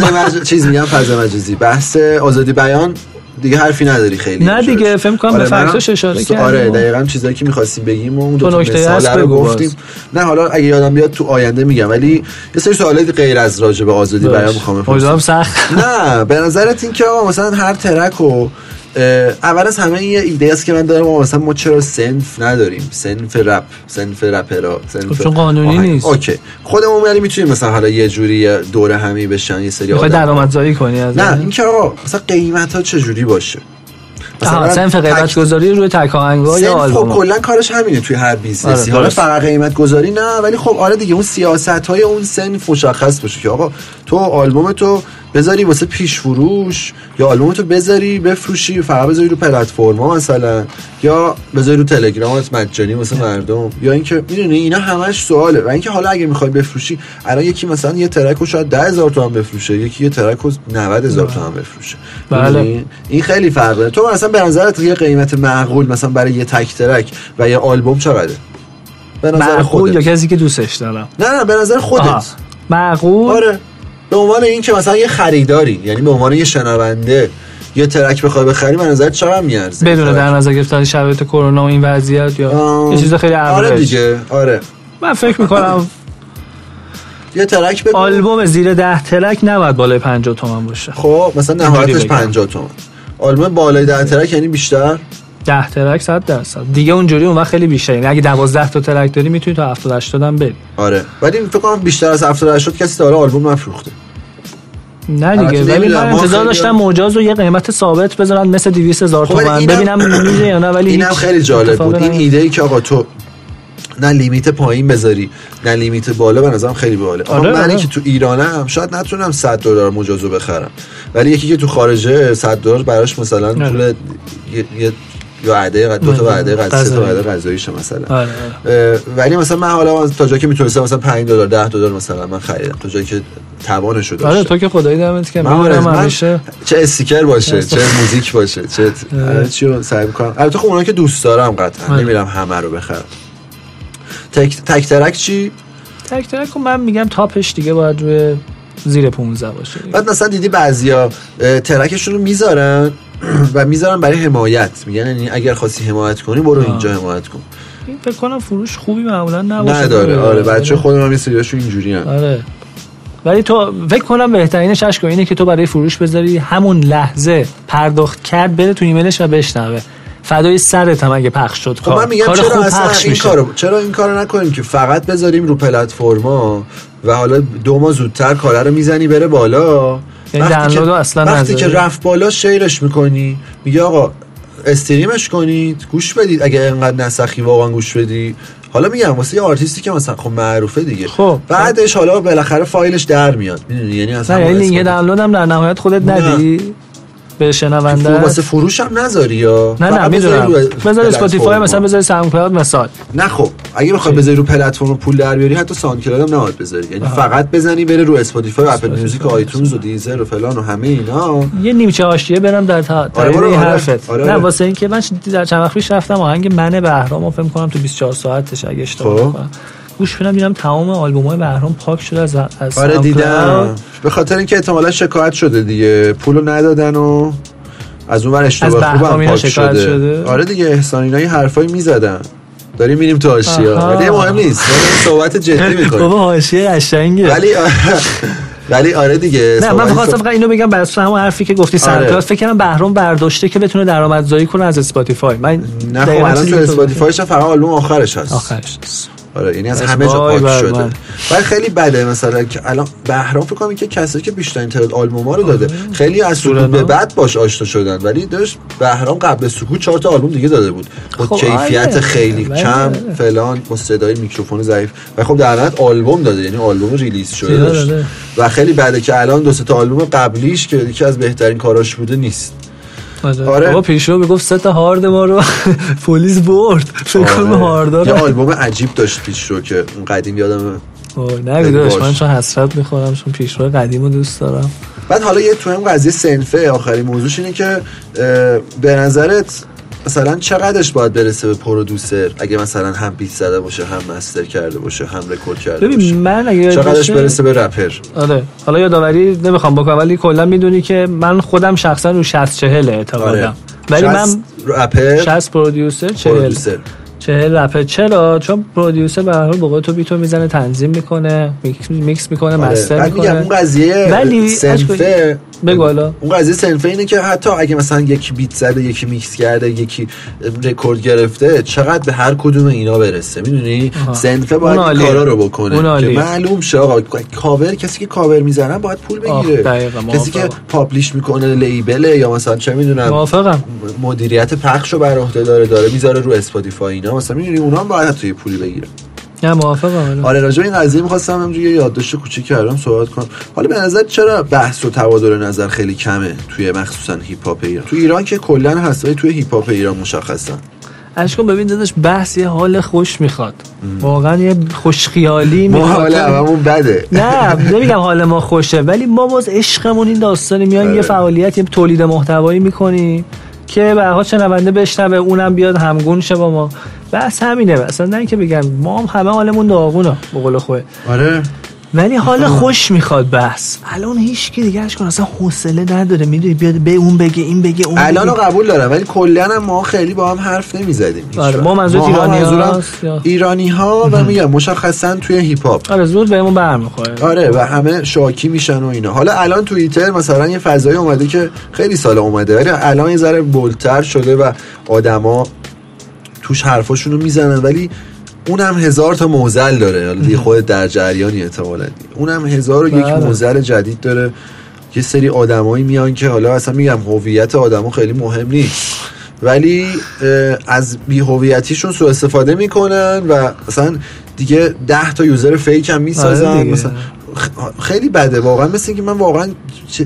چیز میگم فضا مجازی. بحث آزادی بیان دیگه حرفی نداری خیلی نه دیگه فکر کنم آره به fact ش اشاره کردیم. آره دقیقاً چیزایی که می‌خواستیم بگیم و اون دو تا مثال رو گفتیم. نه حالا اگه یادم بیاد تو آینده میگم ولی یه سری سوالات غیر از راجع به آزادی بیان می‌خوام بپرسم. سخت. نه به نظرت این که مثلا هر track و اول از همه یه ایده است که من دارم مثلا ما چرا صنف نداریم؟ صنف رپ صنف رپرا صنف چون قانونی نیست. OK. خودمون ولی می‌تونیم مثلا حالا یه جوری دوره همی بشن یه سری آدم درآمدزایی کنی از نه این؟ که آقا مثلا قیمت ها چه جوری باشه مثلا صنف قیمت گذاری روی تک آهنگا یا آلبوم؟ خب کلا کارش همینه توی هر business ی. آره حالا فقط قیمت گذاری نه ولی خب آره دیگه اون سیاست های اون صنف مشخص باشه که آقا تو آلبوم تو بذاری واسه پیش فروش یا آلبومتو بذاری بفروشی فقط بذاری رو پلتفرما مثلا یا بذاری رو تلگرامت مجانی واسه مردم. یا اینکه می‌دونی اینا همش سواله. و اینکه حالا اگه می‌خوای بفروشی الان یکی مثلا یه ترک رو شاید 10000 تومن بفروشه یکی یه ترک رو 90000 تومن بفروشه. بله. این خیلی فرقه. تو مثلا به نظرت یه قیمت معقول مثلا برای یه تک ترک و یه آلبوم چقدره؟ به نظر خودت. یا کسی که دوستش دارم نه نه به نظر خودت. معقول؟ آره. به عنوان این که مثلا یه خریداری یعنی به عنوان یه شنونده یه ترک بخوای بخری من نظر چقدر میارزه؟ بدون در نظر گرفتن شرایط کرونا و این وضعیت یا یه چیز خیلی آره دیگه آره. من فکر می‌کنم یه ترک بگو. آلبوم زیر ده ترک نباید بالای 50 تومن باشه. خب مثلا نهایتش 50 تومن. آلبوم بالای ده ترک یعنی بیشتر؟ 10 ترک 100 درصد. دیگه اونجوری اون وقت خیلی بیشتر یعنی اگه 12 تا ترک داری می‌تونی تا 70 80 هم بری. آره. ولی فکر کنم بیشتر از 70 80 کسی تا حالا آلبوم نفروخته. نه دیگه. ولی من انتظار داشتم مجاز رو یه قیمت ثابت بذارن مثل 200 هزار خب تومن. اینم- ببینم میشه یا نه ولی اینم خیلی جالب بود. این. ایده ای که آقا تو نه لیمیت پایین بذاری نه لیمیت بالا به نظرم خیلی آقا آره، منی آره. که تو ایرانم شاید نتونم 100 دلار مجازو بخرم. ولی یکی که تو خارجه 100 دلار براش مثلا آره. پول یه یه یا وعده دو تا آره. وعده غذا سه تا غذایی. وعده غذاییشه مثلا. آره، اه، ولی مثلا من حالا تا جایی که می‌تونستم مثلا 5 دلار 10 دلار مثلا من خریدم. تا جایی که توانشو آره داشتم. تو که خدایی دمت که من می‌دونم من همیشه چه استیکر باشه چه موزیک باشه چه چی رو سعی می‌کنم. البته خب اونایی که دوست دارم قطعا آره. نمیرم همه رو بخرم. تک تک ترک چی؟ تک تک رو من میگم تاپش دیگه باید روی زیر 15 باشه. بعد مثلا دیدی بعضیا ترکشون رو می‌ذارن؟ و می‌ذارن برای حمایت. میگن یعنی اگر خواستی حمایت کنی برو. اینجا حمایت کن. این فکر کنم فروش خوبی معمولا نباشه. نداره. آره بچه خودم هم یه سریاشون اینجوری هم. آره. ولی تو فکر کنم بهترینش اشکا اینه که تو برای فروش بذاری همون لحظه پرداخت کرد بره تو ایمیلش و بشنوه. فدای سرت هم اگه پخش شد خب کار من میگم کار چرا اصلا این کارو چرا این کارو نکنیم که فقط بذاریم رو پلتفرما و حالا دو ماه زودتر کالا رو می‌زنی بره بالا؟ وقتی دانلود که رو اصلا وقتی. که رفت بالا شیرش می‌کنی میگه آقا استریمش کنید گوش بدید. اگه انقدر نسخی واقعا گوش بدی. حالا میگم واسه یه آرتیستی که مثلا خب معروفه دیگه. خب. بعدش حالا بالاخره فایلش در میاد. می‌دونی؟ یعنی اصلا یعنی لینک دانلود هم در نهایت خودت. ندی. به شنونده. واسه فروش هم نذاری یا؟ نه نه می‌دونم. بذار Spotify. مثلا بذار SoundCloud مثال. نه خب. اگه بخوای بذاری رو پلتفرم پول در بیاری حتی SoundCloud هم نباید بذاری یعنی فقط بزنی بره رو Spotify و Apple Music و iTunes و Deezer و فلان و همه اینا یه نیمچه حاشیه برم در تا آره، آره آره، حرفت آره، نه آره. واسه اینکه من در چند وقت پیش رفتم آهنگ من بهرام فکر کنم تو 24 ساعتش اگه اشتباه خب. نکنم گوش بدم دیدم تمام آلبوم‌های بهرام پاک شده از از آره دیدم. به خاطر اینکه احتمالا شکایت شده دیگه پولو ندادن و از اون ور اشتباه خوبم پاک شده. شده؟ آره دیگه احسان اینا یه حرفایی می‌زدن داریم میریم تو حاشیه. ولی مهم نیست. صحبت جدی می‌کنیم. بابا حاشیه قشنگه. ولی ولی آره دیگه نه من می‌خواستم فقط اینو بگم بر اساس همون حرفی که گفتی Sound آره. فکر کنم بهرام برداشته که بتونه درآمدزایی کنه از Spotify من نه خب الان تو. Spotify ش فقط آلبوم آخرش هست. آخرش آره یعنی از بس همه جا وای پاک بر شده. ولی خیلی بده مثلا که الان بهرام فکر کنم که کسایی که بیشترین تعداد آلبوم ها رو داده خیلی از سکوت. به بعد باش آشنا شدن ولی داشت بهرام قبل سکوت چهار تا آلبوم دیگه داده بود با خب کیفیت آره. خیلی بله. کم فلان با صدای میکروفون ضعیف و خب در نهایت آلبوم داده یعنی آلبوم release شده داشت. و خیلی بده که الان دو سه تا آلبوم قبلیش که یکی از بهترین کاراش بوده نیست آره. آره. بابا پیشو می‌گفت سه تا هارد ما رو پلیس برد فکر کنم آره. هاردا یه آلبوم عجیب داشت پیش رو که اون قدیم یادم اوه، نگو داداش باش. من چون حسرت می‌خورم چون پیشرو قدیم رو دوست دارم بعد حالا یه تو هم قضیه سنفه آخرین موضوعش اینه که به نظرت مثلا چقدرش باید برسه به پرودوسر اگه مثلا هم بیت زده باشه هم مستر کرده باشه هم رکورد کرده ببین باشه. من اگه چقدرش باشه- برسه به رپر؟ آره. حالا یادآوری نمی‌خوام بکنم ولی کلا می‌دونی که من خودم شخصا رو 60 40 اعتقادم. ولی من رپر 60 producer 40 producer. چهل رپر چرا چون producer به هر حال تو beat و می‌زنه تنظیم می‌کنه میکس, می‌کنه آره. master می‌کنه اون قضیه ولی صنفه بگو حالا. اون قضیه صنفه اینه که حتی اگه مثلا یکی beat زده یکی میکس کرده یکی رکورد گرفته چقدر به هر کدوم اینا برسه می‌دونی. صنفه باید این. کارا رو بکنه که. معلوم شه آقا کاور کسی که کاور می‌زنن باید پول بگیره کسی که. publish می‌کنه label ه یا مثلا چه می‌دونم موافقم مدیریت پخش رو بر عهده داره داره می‌ذاره رو Spotify اینا مثلا می‌دونی اونا هم باید یه پولی بگیرن. نه موافقم آره راجع این قضیه می‌خواستم همینجوری یه یادداشت کوچیک کردم صحبت کنم. حالا به نظر چرا بحث و تبادل نظر خیلی کمه توی مخصوصا هیپ هاپ ایران؟ تو ایران که کلا هست ولی توی هیپ هاپ ایران مشخصا. اشکون ببین داداش بحث یه حال خوش می‌خواد. واقعا یه خوش خیالی ما می‌خواد. حالا هممون بده. نه نمیگم حال ما خوشه ولی ما باز عشقمون این داستانی میایم آره. یه فعالیت یه تولید محتوایی می‌کنیم. که به هر شنونده بشنوه اونم بیاد همگون شه با ما. بس همینه اصلا نه اینکه بگم ما هم همه حالمون داغونه به قول خود آره. ولی حال خوش می‌خواد بحث الان هیچ کی دیگه کن. اصلا حوصله نداره. می‌دونی بیاد به اون بگه این بگه اون الان رو بگه. قبول دارم ولی کلا هم ما خیلی با هم حرف نمی‌زدیم. آره،. ما منظورت ماها ایرانی یا- ایرانی ها و میگم مشخصا توی هیپ هاپ آره زود بهمون برمیخوره. آره و همه شاکی میشن و اینا. حالا الان توییتر مثلا یه فضایی اومده که خیلی سال اومده ولی الان یه ذره بولتر شده و آدما توش حرفاشون رو می‌زنن. ولی اونم هزار تا موزل داره. حالا دیگه خودت در جریانی احتمالاً اونم هزار و یک بله. موزل جدید داره. یه سری آدمایی میان که حالا اصلا میگم هویت آدمو خیلی مهم نیست. ولی از بی هویتیشون سوء استفاده می‌کنن و مثلا دیگه ده تا یوزر فیک هم می‌سازن. آره مثلا خیلی بده واقعا مثل که من واقعا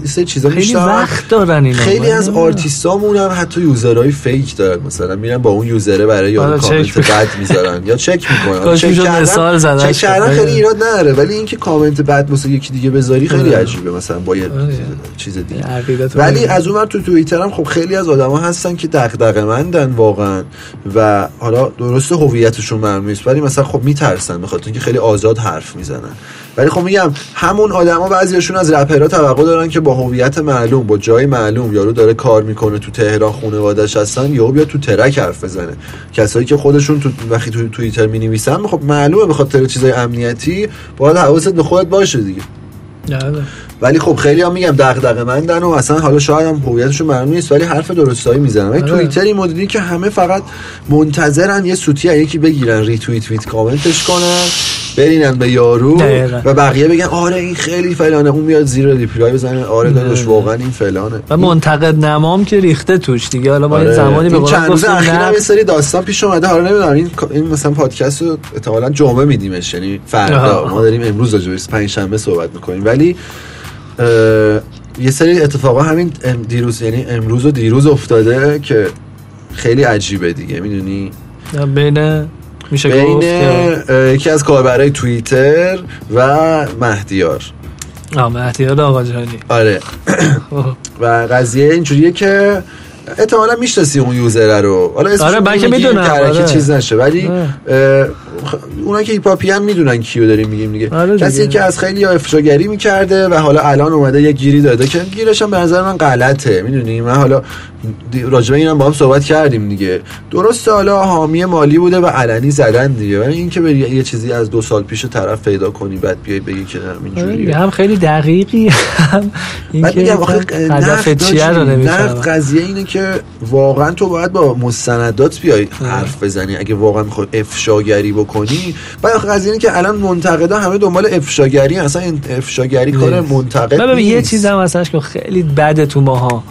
سه چیزا خیلی وقت دارن اینا خیلی از آرتیستامون هم حتی یوزرهای فیک دارن. مثلا میرن با اون یوزره برای یارو کامنت بد می‌ذارن یا چک می‌کنن. چک کردن چک کردن خیلی ایراد نداره. ولی اینکه کامنت بد واسه یکی دیگه بذاری خیلی عجیبه مثلا با یه چیز دیگه. ولی از اون تو توییتر هم خب خیلی از آدما هستن که دغدغه مندن واقعا. و حالا درست هویتشون معلوم نیست ولی مثلا خب میترسن بخاطر اینکه خیلی آزاد حرف می‌زنن. ولی خب میگم همون آدما بعضیاشون از رپرها توقع دارن که با هویت معلوم با جای معلوم یارو داره کار می‌کنه تو تهران خانواده‌اش هستن یا بیا تو ترک حرف بزنه کسایی که خودشون تو وقتی تو توییتر می نویسن خب معلومه به خاطر چیزای امنیتی باید حواست به خودت باشه دیگه. ولی خب خیلی هم میگم دغدغه مندن و اصلا حالا شاید هم هویتشون معلوم نیست ولی حرف درستایی می‌زنن. ولی آره. توییتر این مدلی که همه فقط منتظرن یه سوتی یکی بگیرن ری توییت ویت کامنتش کنن برینن به یارو و بقیه بگن آره این خیلی فلانه اون میاد زیر ریپلای بزنه آره داداش واقعا این فلانه. و منتقد نمام که ریخته توش دیگه. حالا ما آره. زمانی به چند روز اخیرا یه سری داستان پیش اومده. حالا نمی‌دونم این این مثلا پادکست رو احتمالاً جمعه میدیمش یعنی فردا. ما داریم امروز راجع پنج شنبه صحبت می‌کنیم. ولی یه سری اتفاقا همین دیروز یعنی امروز و دیروز افتاده که خیلی عجیبه دیگه می‌دونی؟ بین میشه بین یکی از کاربرای توییتر و مهدیار. آه مهدیار آقا جانی. آره. و قضیه اینجوریه که احتمالا می‌شناسی اون یوزر رو. حالا آره من که می‌دونم آره. چیز نشه. ولی اونا که هیپاپیان می‌دونن کیو داریم میگیم دیگه. آره کسی که از خیلی افشاگری می‌کرده و حالا الان اومده یه گیری داده که گیرش هم به نظر من غلطه. می‌دونی؟ من حالا راجبه اینم با هم صحبت کردیم دیگه. درسته حالا حامی مالی بوده و علنی زدن دیگه. ولی اینکه به یه چیزی از دو سال پیش طرف پیدا کنی بعد بیای بگی که اینجوریه. هم خیلی دقیقی هم. اینکه هدف چیه رو نمی‌فهمم. قضیه اینه که واقعا تو باید با مستندات بیای حرف بزنی. اگه واقعا می‌خوای افشاگری بکنی بعد قضیه اینه که الان منتقدا همه دنبال افشاگری اصلا این افشاگری کار منتقد نیست یه چیز هم اصلا که خیلی بده تو ماها.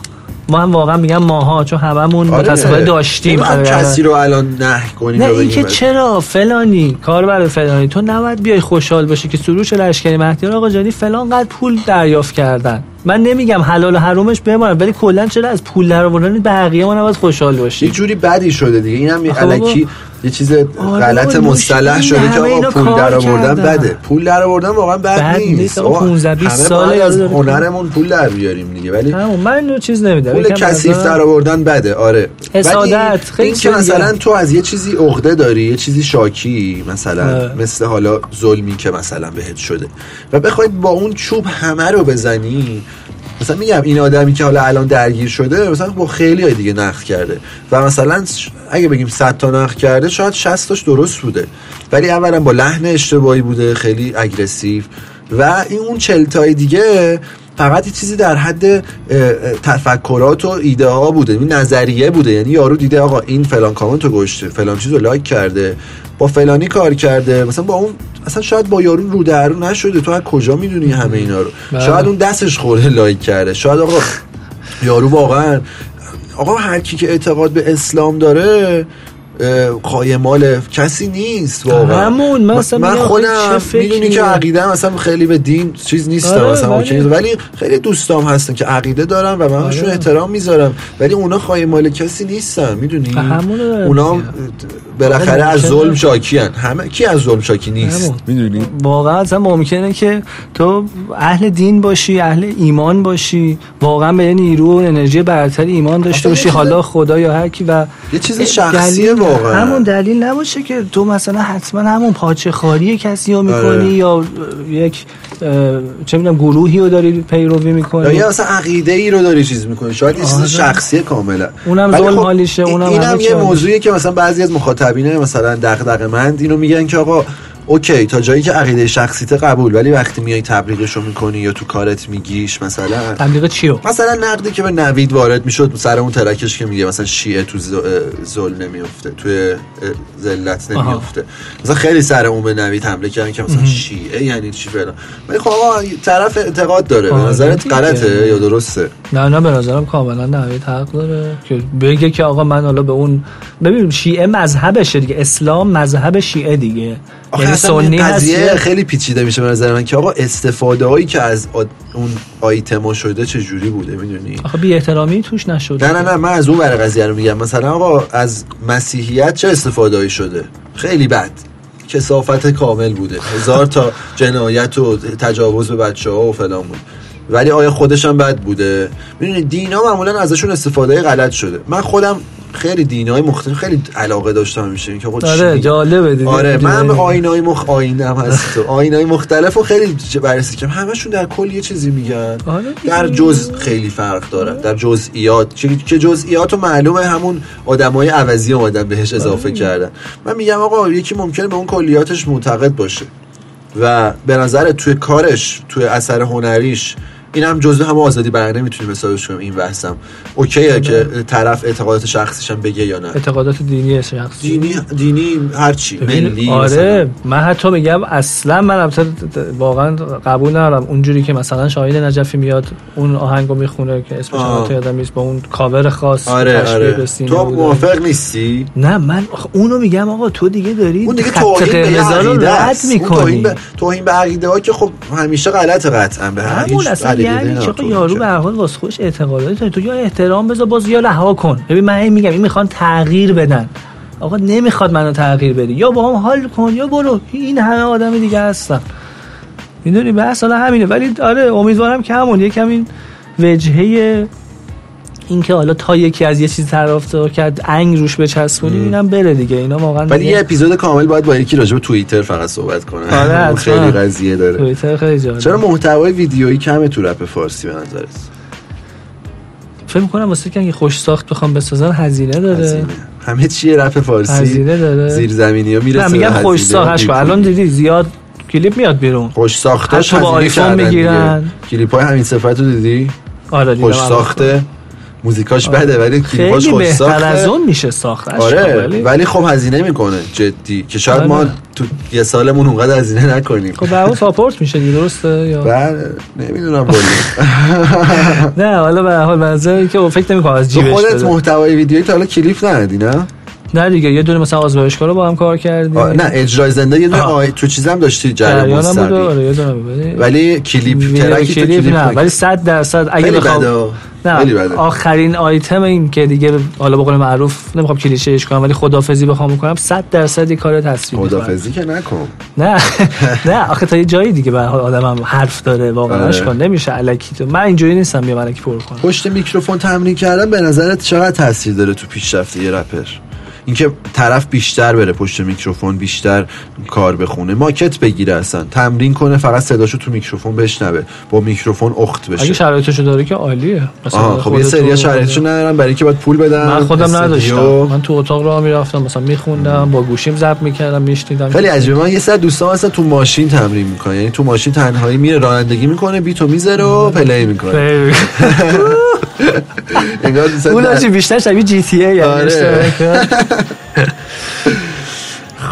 ما هم واقعا میگم ماها چون هممون آره. متاسفانه داشتیم. هم کسی رو الان نه کنیم نه این که چرا؟ فلانی. کار برای فلانی. تو نباید بیای خوشحال باشی که سروش لشکری مهدیار آقا جانی فلان قد پول دریافت کردن. من نمیگم حلال و حرامش بمونم ولی کلا چرا از پول در آوردن؟ بقیه ما نباید خوشحال باشی یه جوری بدی شده دیگه. اینم الکی یه چیز غلط مصطلح شده که آقا پول در آوردن بده. پول در آوردن واقعا بد نیست. 15 20 سال از هنرمون پول در بیاریم دیگه. ولی من چیز نمیدم پول کثیف در آوردن بده. آره. حسادت خیلی که مثلا تو از یه چیزی عقده داری یه چیزی شاکی مثلا مثل حالا ظلمی که مثلا بهت شده. و بخواید با اون چوب همه رو بزنی مثلا میگم این آدمی که حالا الان درگیر شده مثلا با خیلی های دیگه نقد کرده. و مثلا اگه بگیم 100 تا نقد کرده شاید 60 تاش درست بوده. ولی اولا با لحن اشتباهی بوده خیلی اگریسیو و این اون 40 تای دیگه فقط یه چیزی در حد تفکرات و ایده ها بوده این نظریه بوده. یعنی یارو دیده آقا این فلان کامنت رو گشته فلان چیز رو لایک کرده با فلانی کار کرده. مثلا با اون اصلا شاید با یارو رو در رو نشده. تو از کجا می‌دونی همه اینا رو؟ بله. شاید اون دستش خورده لایک کرده. شاید آقا یارو واقعا آقا هر کی که اعتقاد به اسلام داره خایمال کسی نیست واقعا. همون من, من خودم می‌دونی که عقیده مثلا خیلی به دین چیز نیستم آره مثلا ولی... ولی خیلی دوستام هستن که عقیده دارن و من آره. احترام می‌ذارم. ولی اونا خایمال کسی نیستن می‌دونی؟ اونا بالاخره از ظلم شاکیان همه کی از ظلم شاکی نیست؟ می‌دونی؟ واقعا اصلا ممکنه که تو اهل دین باشی اهل ایمان باشی. واقعا به نیرو و انرژی برتر ایمان داشته باشی. حالا خدا یا هر کی و یه چیز شخصیه واقعا. همون دلیل نباشه که تو مثلا حتما همون پاچه خاری کسی رو می‌کنی آره. یا یک چه می‌دونم گروهی رو داری پیروی می‌کنی؟ یا اصلا عقیده ای رو داری چیز می‌کنی؟ شاید یه چیز. شخصیه کاملا اونم ظلم خب حالیشه اونم اینم یه موضوعیه که مثلا بعضی از مخاطبین مثلا دغدغه مند اینو میگن که آقا اوکی تا جایی که عقیده شخصیت قبول ولی وقتی میای تبلیغشو می‌کنی یا تو کارت میگیش مثلا تبلیغ چیو؟ مثلا نقدی که به نوید وارد می‌شد سر اون ترکش که میگه مثلا شیعه تو زل نمیفته توی ذلت آها. نمیفته مثلا خیلی سر اون به نوید حمله کردن که مثلا شیعه یعنی چی فلان. ولی خب طرف اعتقاد داره. به نظرت. غلطه یا درسته؟ نه نه به نظرم کاملا نوید حق داره. که بگه که آقا من حالا به اون ببین شیعه مذهبشه دیگه. اسلام مذهب شیعه دیگه. یعنی سنی قضیه یه- خیلی پیچیده میشه به نظر من که آقا استفاده هایی که از آد- اون آیتما شده چه جوری بوده می‌دونی؟ آخه بی احترامی توش نشد نه نه نه من از اون ور قضیه رو میگم. مثلا آقا از مسیحیت چه استفاده شده؟ خیلی بد. کسافت کامل بوده. هزار تا جنایت و تجاوز به بچه ها و فلان بود. ولی آیا خودش هم بد بوده؟ می‌دونی دینا معمولا ازشون استفاده غلط شده. من خودم خیلی دینای مختلف خیلی علاقه داشتم میشه. که خود آره جالبه دیگه. آره من به آینای مخ آینم هست. تو آینای مختلف و خیلی بررسی کردم. همشون در کل یه چیزی میگن. آره. در جز خیلی فرق داره. در جزئیات. که- جزئیات و معلومه همون آدمای عوضی اومدن بهش اضافه آره. کردن. من میگم آقا یکی ممکنه به اون کلیاتش معتقد باشه. و به نظر توی کارش توی اثر هنریش این هم جزء هم آزادی بیانه می‌تونیم حسابش کنیم این بحثم. اوکیه که طرف اعتقادات شخصیش هم بگه یا نه. اعتقادات دینی شخصی دینی دینی هر چی. ملی آره مثلا. من حتی میگم اصلا من البته واقعا قبول ندارم. اونجوری که مثلا شاهین نجفی میاد اون آهنگو می‌خونه که اسمش. البته یادم نیست با اون کاور خاص آره آره. تو. موافق نیستی؟ نه من اونو میگم آقا تو دیگه داری اون دیگه توهین به عقیده است. می‌کنی. توهین به عقیده ها که خب همیشه غلط قطعا. به هر همون اصلا یعنی توهین یارو به. هر حال واسه خودش اعتقاداتی داره؟ تو یا احترام بذار باز یا رها کن. ببین من این میگم این می‌خوان تغییر بدن. آقا نمی‌خواد منو تغییر بدی. یا با هم حال کن یا برو. این همه آدم دیگه هستن. می‌دونی؟ بحث حالا همینه. ولی آره امیدوارم که همون. یکم این وجهه این که حالا تا یکی از یه چیز طرفدار کرد انگ روش بچسبونی اینم بره دیگه. اینا واقعا ولی یه اپیزود کامل باید با یکی راجع به توییتر فقط صحبت کنه. آره،. خیلی قضیه داره. توییتر خیلی جالب. چرا محتوای ویدیویی کمه تو رپ فارسی به نظرت؟ فکر می‌کنم واسه که اگه خوش ساخت بخوام بسازن هزینه داره. هزینه. همه چیه رپ فارسی هزینه داره. زیرزمینی ها می‌رسه میگم خوش ساختش. الان دیدی زیاد کلیپ میاد بیرون. خوش ساختش با آیفون می‌گیرن. کلیپ های همین صفت رو دیدی؟ آره خوش. ساخته. موزیکاش بده ولی کلیپاش خوش ساخته. از اون میشه ساختش. آره ولی ولی خب هزینه می‌کنه جدی که شاید آره. ما تو یه سالمون اونقدر هزینه نکنیم. خب به اون ساپورت میشه دیگه درسته؟ یا؟ بله نمی‌دونم ولی. نه حالا به حال منظره که فکر نمی‌کنم از تو جیبش خودت محتوای ویدیویی تا حالا کلیپ ندادی نه؟ نه دیگه یه دونه مثلا آزمایشگاه رو با هم کار کردیم. نه اجرای زنده یه دونه آه. تو چیزم داشتی جریان مستقیم آره یه دونه. ولی کلیپ ترکی تو کلیپ نه. ولی 100 درصد اگه بخوام نه آخرین آیتم این که دیگه حالا به قول معروف نمی‌خوام کلیشهش کنم ولی خدافظی بخوام بکنم 100 درصد یه کار تصویری. خدافزی که نکن. نه نه آخه تا یه جایی دیگه به حال آدمم حرف داره واقعا آره. کن نمیشه الکی تو. من اینجوری نیستم بیا الکی پر کنم. پشت میکروفون تمرین کردن به نظرت چقدر تاثیر داره تو پیشرفت یه رپر؟ اینکه طرف بیشتر بره پشت میکروفون بیشتر کار بخونه. ماکت بگیره اصلا. تمرین کنه فقط صداشو تو میکروفون بشنوه. با میکروفون اخت اگه بشه شرایطشو داره که عالیه. مثلا خب یه سری شرایطشو ندارن برای اینکه باید پول بدن. من خودم. نداشتم. من تو اتاق راه می‌رفتم مثلا میخوندم با گوشیم ضبط می‌کردم میشنیدم. خیلی عجیبه. من یه سر دوستان اصلا تو ماشین تمرین می‌کنه یعنی تو ماشین تنهایی میره رانندگی می‌کنه بیتو می‌ذاره و پلی می‌کنه. انگار اون آجی بیشتر شبیه جی تی ای آره.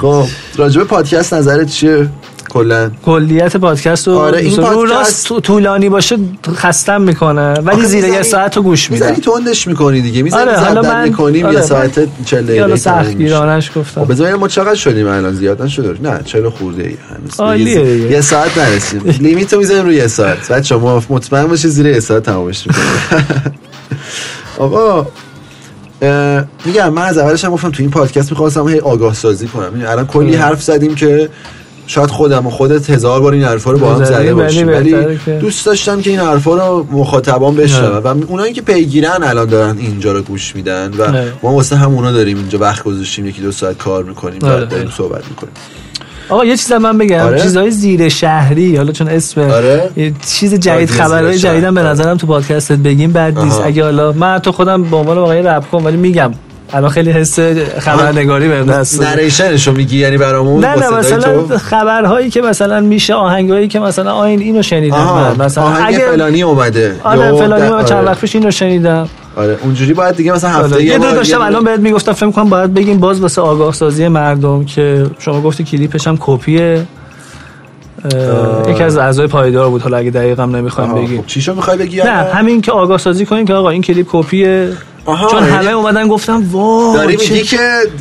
خب راجب پادکست نظرت چیه؟ کلا. کلیت پادکست رو آره، این پادکست- راست طولانی باشه خستم می‌کنه ولی زیر یه ساعت رو گوش میدم می‌زنی تندش می‌کنی دیگه. می‌زنی آره، حالا من- می‌کنیم آره، یه ساعت 40 یا دقیقه سخت تموم میشه. گیرانش گفتم. خب بذار ما چقدر شدیم الان زیاد. نشده نه 40 خورده ای. هنوز یه- ساعت نرسیم. لیمیت رو می‌ذاریم روی یه ساعت. بچه ما مطمئن باشید زیر یه ساعت تمامش می‌کنیم. آقا میگم من از اولش هم گفتم تو این پادکست می‌خواستم هی آگاه سازی کنم. یعنی الان کلی اه. حرف زدیم که شاید خودم و خودت هزار بار این حرفا رو با هم زده ولی باشیم ولی دوست داشتم که این حرفا رو مخاطبان بشنون و اونایی که پیگیرن الان دارن اینجا رو گوش میدن و. ما واسه همونا داریم اینجا وقت گذاشتیم یکی دو ساعت کار می‌کنیم و آره. داریم صحبت می‌کنیم آقا یه چیز هم من بگم آره. چیزای زیر شهری حالا چون اسم آره. یه چیز جدید خبرهای. جدیدم به آره. نظرم تو پادکستت بگیم بد نیست. اگه حالا من تو خودم به عنوان واقعی رپ کن ولی میگم الان خیلی حس خبرنگاری به دست نریشنشو میگی؟ یعنی برامون؟ نه نه مثلا خبرهایی که مثلا میشه آهنگایی که مثلا آین اینو شنیدم من. مثلا آهنگ اگه فلانی اومده. آره فلانی چند وقت پیش اینو شنیدم. آره اونجوری باید دیگه مثلا هفته آره. یه دو داشتم الان بهت می‌گفتم فکر کنم باید بگیم باز واسه آگاه سازی مردم که شما گفتی کلیپش هم کپیه یکی از اعضای پایدار بود. حالا اگه دقیقا نمی‌خوایم بگیم. خب چیشو می‌خوای بگی؟ نه همین که آگاه سازی کنیم که آقا این کلیپ کپیه. چون همه یعنی اومدن گفتم وا داری میگی که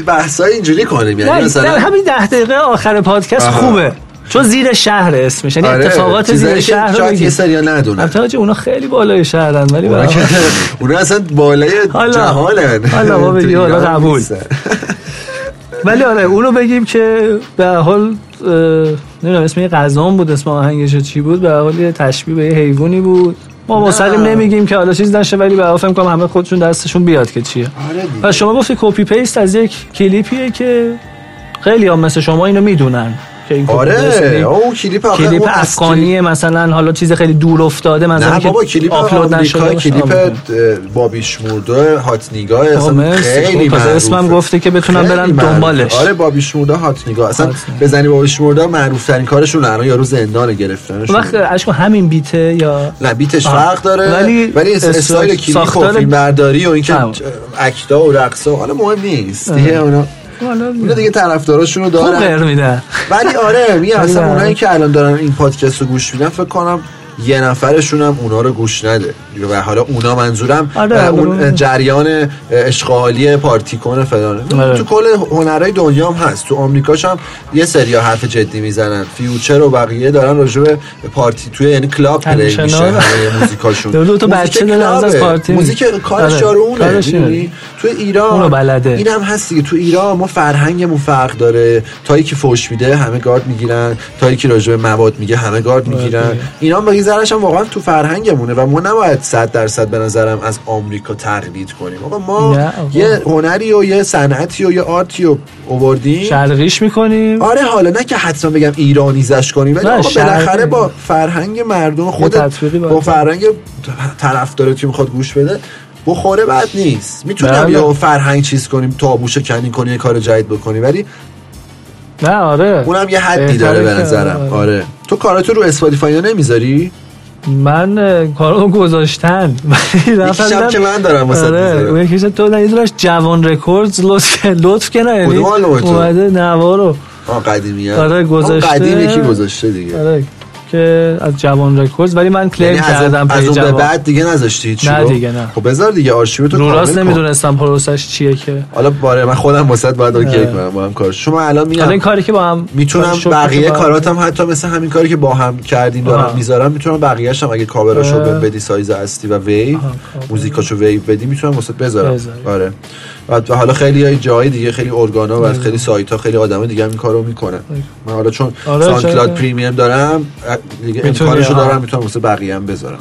بحثای اینجوری کنیم یعنی مثلا همین ده دقیقه آخر پادکست خوبه. چون زیر شهر اسمش یعنی آره. اتفاقات زیر شهر رو یه سریا ندونن. البته اونا خیلی بالای شهرن ولی اونا اصلا بالای جهانن. حالا ما بگیم حالا قبول. ولی آره اونو بگیم که به حال نمی‌دونم اسم یه غذا بود اسم آهنگش چی بود؟ به حال یه تشبیه به یه حیوانی بود. ما مستقیم نمیگیم که حالا چیز نشه ولی به فکر کنم همه خودشون دستشون بیاد که چیه. آره و شما گفتی copy paste از یک کلیپیه که خیلی هم مثل شما اینو می‌دونن. که این آره او کلیپ کلیپ افغانی مثلا حالا چیز خیلی دور افتاده مثلا نه بابا کلیپ آپلود نشده کلیپ بابیش مرده هات نیگا اصلا خیلی معروفه. اسمم گفته که بتونم برم دنبالش. آره بابیش مرده هات نیگا. اصلا بزنی بابیش مرده معروف ترین کارشون الان یارو زندان گرفتنش وقت اشکو همین بیته یا؟ نه بیتش فرق داره ولی ولی استایل کلیپ و فیلم برداری و اینکه اکتا و رقصا حالا مهم نیست. دیگه اونا اینا دیگه طرفداراشون رو دارن. ولی آره میگم اصلا اونایی که الان دارن این پادکست رو گوش میدن فکر کنم یه نفرشون هم اونا رو گوش نده. و حالا اونا منظورم آره اون جریان اشغالی پارتی کنه فلانه. آره. تو کل هنرهای دنیا هم هست. تو آمریکاش هم یه سری حرف جدی می‌زنن. Future و بقیه دارن راجع به پارتی توی یعنی club play میشه همه موزیکاشون. دو تا بچه از پارتی. موزیک کارش آره. اونه تو ایران اونو بلده. این هم هست دیگه. تو ایران ما فرهنگمون فرق داره. تا یکی فوش میده همه گارد می‌گیرن. تا یکی راجع به مواد میگه همه گارد می‌گیرن. اینا ذرهش هم واقعا تو فرهنگمونه و ما نباید 100 درصد به نظرم از آمریکا تقلید کنیم. آقا ما یه هنری و یه صنعتی و یه آرتی رو آوردیم. شرقیش می‌کنیم. آره حالا نه که حتما بگم ایرانی زش کنیم ولی آقا بالاخره با فرهنگ مردم خود با فرهنگ طرفدار که می‌خواد گوش بده بخوره بد نیست. می‌تونیم بله. یا فرهنگ چیز کنیم تابوش کنی کنی کار جدید بکنی ولی نه آره. اونم یه حدی داره به نظرم. آره. آره. تو کاراتو رو اسپاتیفای نمی‌ذاری؟ من کارو گذاشتن. یکیشم که من دارم واسه آره اون یکیش تو نه جوان رکوردز لطف لطف کنه یعنی اومده نوارو آه قدیمیه آره گذاشته. قدیم یکی گذاشته دیگه؟ آره. که از جوان رکورد ولی من کلیم یعنی کردم از اون به بعد دیگه نذاشتی؟ هیچ نه دیگه نه. خب بذار دیگه آرشیو تو راست نمی‌دونستم پروسش چیه که. حالا باره من خودم واسط باید اوکی کنم با هم کار. شما الان میگم این کاری که با هم می‌تونم بقیه کاراتم حتی مثل همین کاری که با هم کردیم دارم می‌ذارم می‌تونم بقیه‌اش هم اگه کاوراشو بدی سایز اصلی و ویو موزیکاشو WAV بدی می‌تونم واسه بذارم. آره. و حالا خیلی های جای دیگه خیلی ارگانا و خیلی سایت ها خیلی آدم دیگه هم این کارو می‌کنن. من حالا چون آره SoundCloud premium دارم دیگه امکانشو دارم می‌تونم واسه بقیه هم بذارم.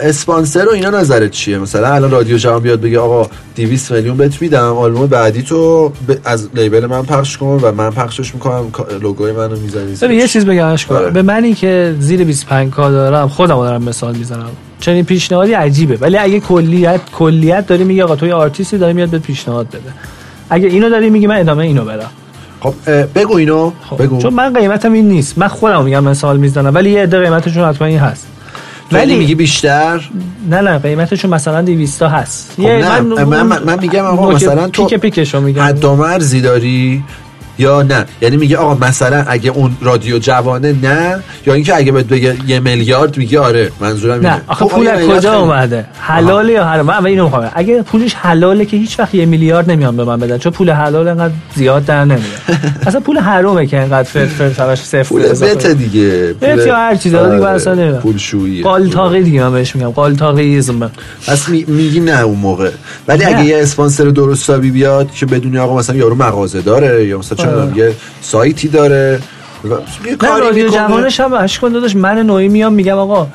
اسپانسر و اینا نظرت چیه؟ مثلا الان رادیو جوان بیاد بگه آقا 200 میلیون بهت میدم آلبوم بعدی تو از label من پخش کن و من پخشش می‌کنم لوگوی منو می‌زنی. یه چیز بگم آره. به منی که زیر 25 کا دارم خودم دارم مثال می‌زنم. چنین پیشنهادی عجیبه. ولی اگه کلیت کلیت داری میگه آقا تو یه آرتیستی داری میاد به پیشنهاد بده. اگه اینو داری میگی من ادامه اینو برم خب بگو اینو. خب. بگو. چون من قیمتم این نیست. من خودم میگم مثال می‌زنم. ولی یه عده قیمتشون حتما این هست. ولی میگی بیشتر؟ نه نه قیمتشون مثلا 200 هست. خب نه من, من, من میگم آقا مثلا تو پیک پیکشو میگم. حد مرزی داری. یا نه. یعنی میگه آقا مثلا اگه اون رادیو جوانه نه. یا اینکه اگه بهت بگه یه میلیارد میگه آره منظورم نه. آخه خب پول از کجا اومده؟ حلاله یا حرام؟ من اینو می‌خوام اگه پولش حلاله که هیچ وقت یه میلیارد نمیان به من بدن چون پول حلال انقدر زیاد در نمیاد. اصلا پول حرامه که انقدر فر فر سرش صفر پول بت دیگه. پول یا هر چیز دیگه آره، اصلا پول شویی قالتاقی دیگه من بهش میگم. قالتاقیزم پس میگی نه اون موقع. ولی اگه یه اسپانسر درست بیاد که بدونی آقا مثلا یارو مغازه داره یا مثلا چون یه سایتی داره. یه کاری جوانش هم اش کن داداش. من نوعی میام میگم آقا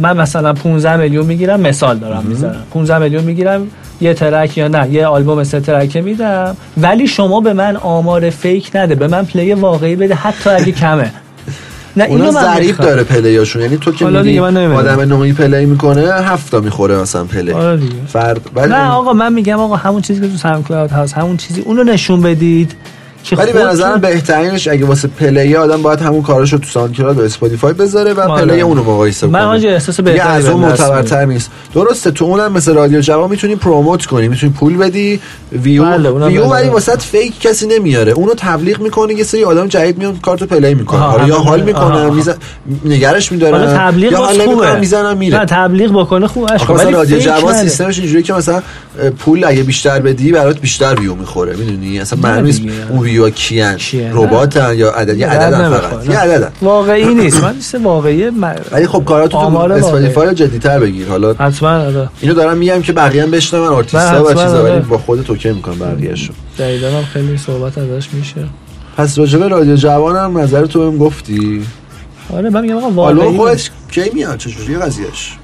من مثلا 15 میلیون می‌گیرم مثال دارم می‌ذارم 15 میلیون می‌گیرم یه track یا نه یه آلبوم سه track میدم. ولی شما به من آمار fake نده به من play واقعی بده حتی اگه کمه. نه اونا می‌خوام. داره play اشون. یعنی تو که نمی‌دونم. آدم نوعی play می‌کنه هفت تا می‌خوره مثلا play. آره. فرد نه آقا من میگم آقا همون چیزی که تو ساوند کلاود هست همون چیزی اونو نشون بدید. ولی به نظرم بهترینش اگه واسه پلی آدم باید همون کاراشو تو ساوند کلاود و اسپاتیفای بذاره و آره. پلی اونو مقایسه من کنه حاجی احساس دیگه بهتری از اون معتبرتر نیست درسته تو اونم مثل رادیو جوان می‌تونی پروموت کنی می‌تونی پول بدی ویو بله، ویو بله. ولی واسط فیک کسی نمیاره اونو تبلیغ می‌کنه یه سری آدم جدید میان کارتو پلی حالا یا. حال آها. میزن نگرش حالا میدارن تبلیغ یا حال خوبه می‌زنن میره نه تبلیغ بکنه خوب آخه مثلا ولی رادیو نده. سیستمش اینجوریه که مثلا پول اگه بیشتر بدی برات بیشتر ویو می‌خوره می‌دونی اصلا دیگه. اون ویو کیان؟ رباتن یا عدد؟ یه عددن. فقط. یه عددن. واقعی نیست. من نیست واقعی. ولی خب کاراتو تو. Spotify جدی‌تر بگیر. حالا حتما آره. اینو دارم میگم که بقیه هم بشنون آرتیستا و چیزا آره. ولی با خود توکه می‌کنن بقیه‌شو. جدیدن هم خیلی صحبت ازش میشه. پس راجع به رادیو جوان هم نظر تو بهم گفتی؟ آره من میگم آقا آلبوم واقعی خودت کی میاد چجوریه قضیهش؟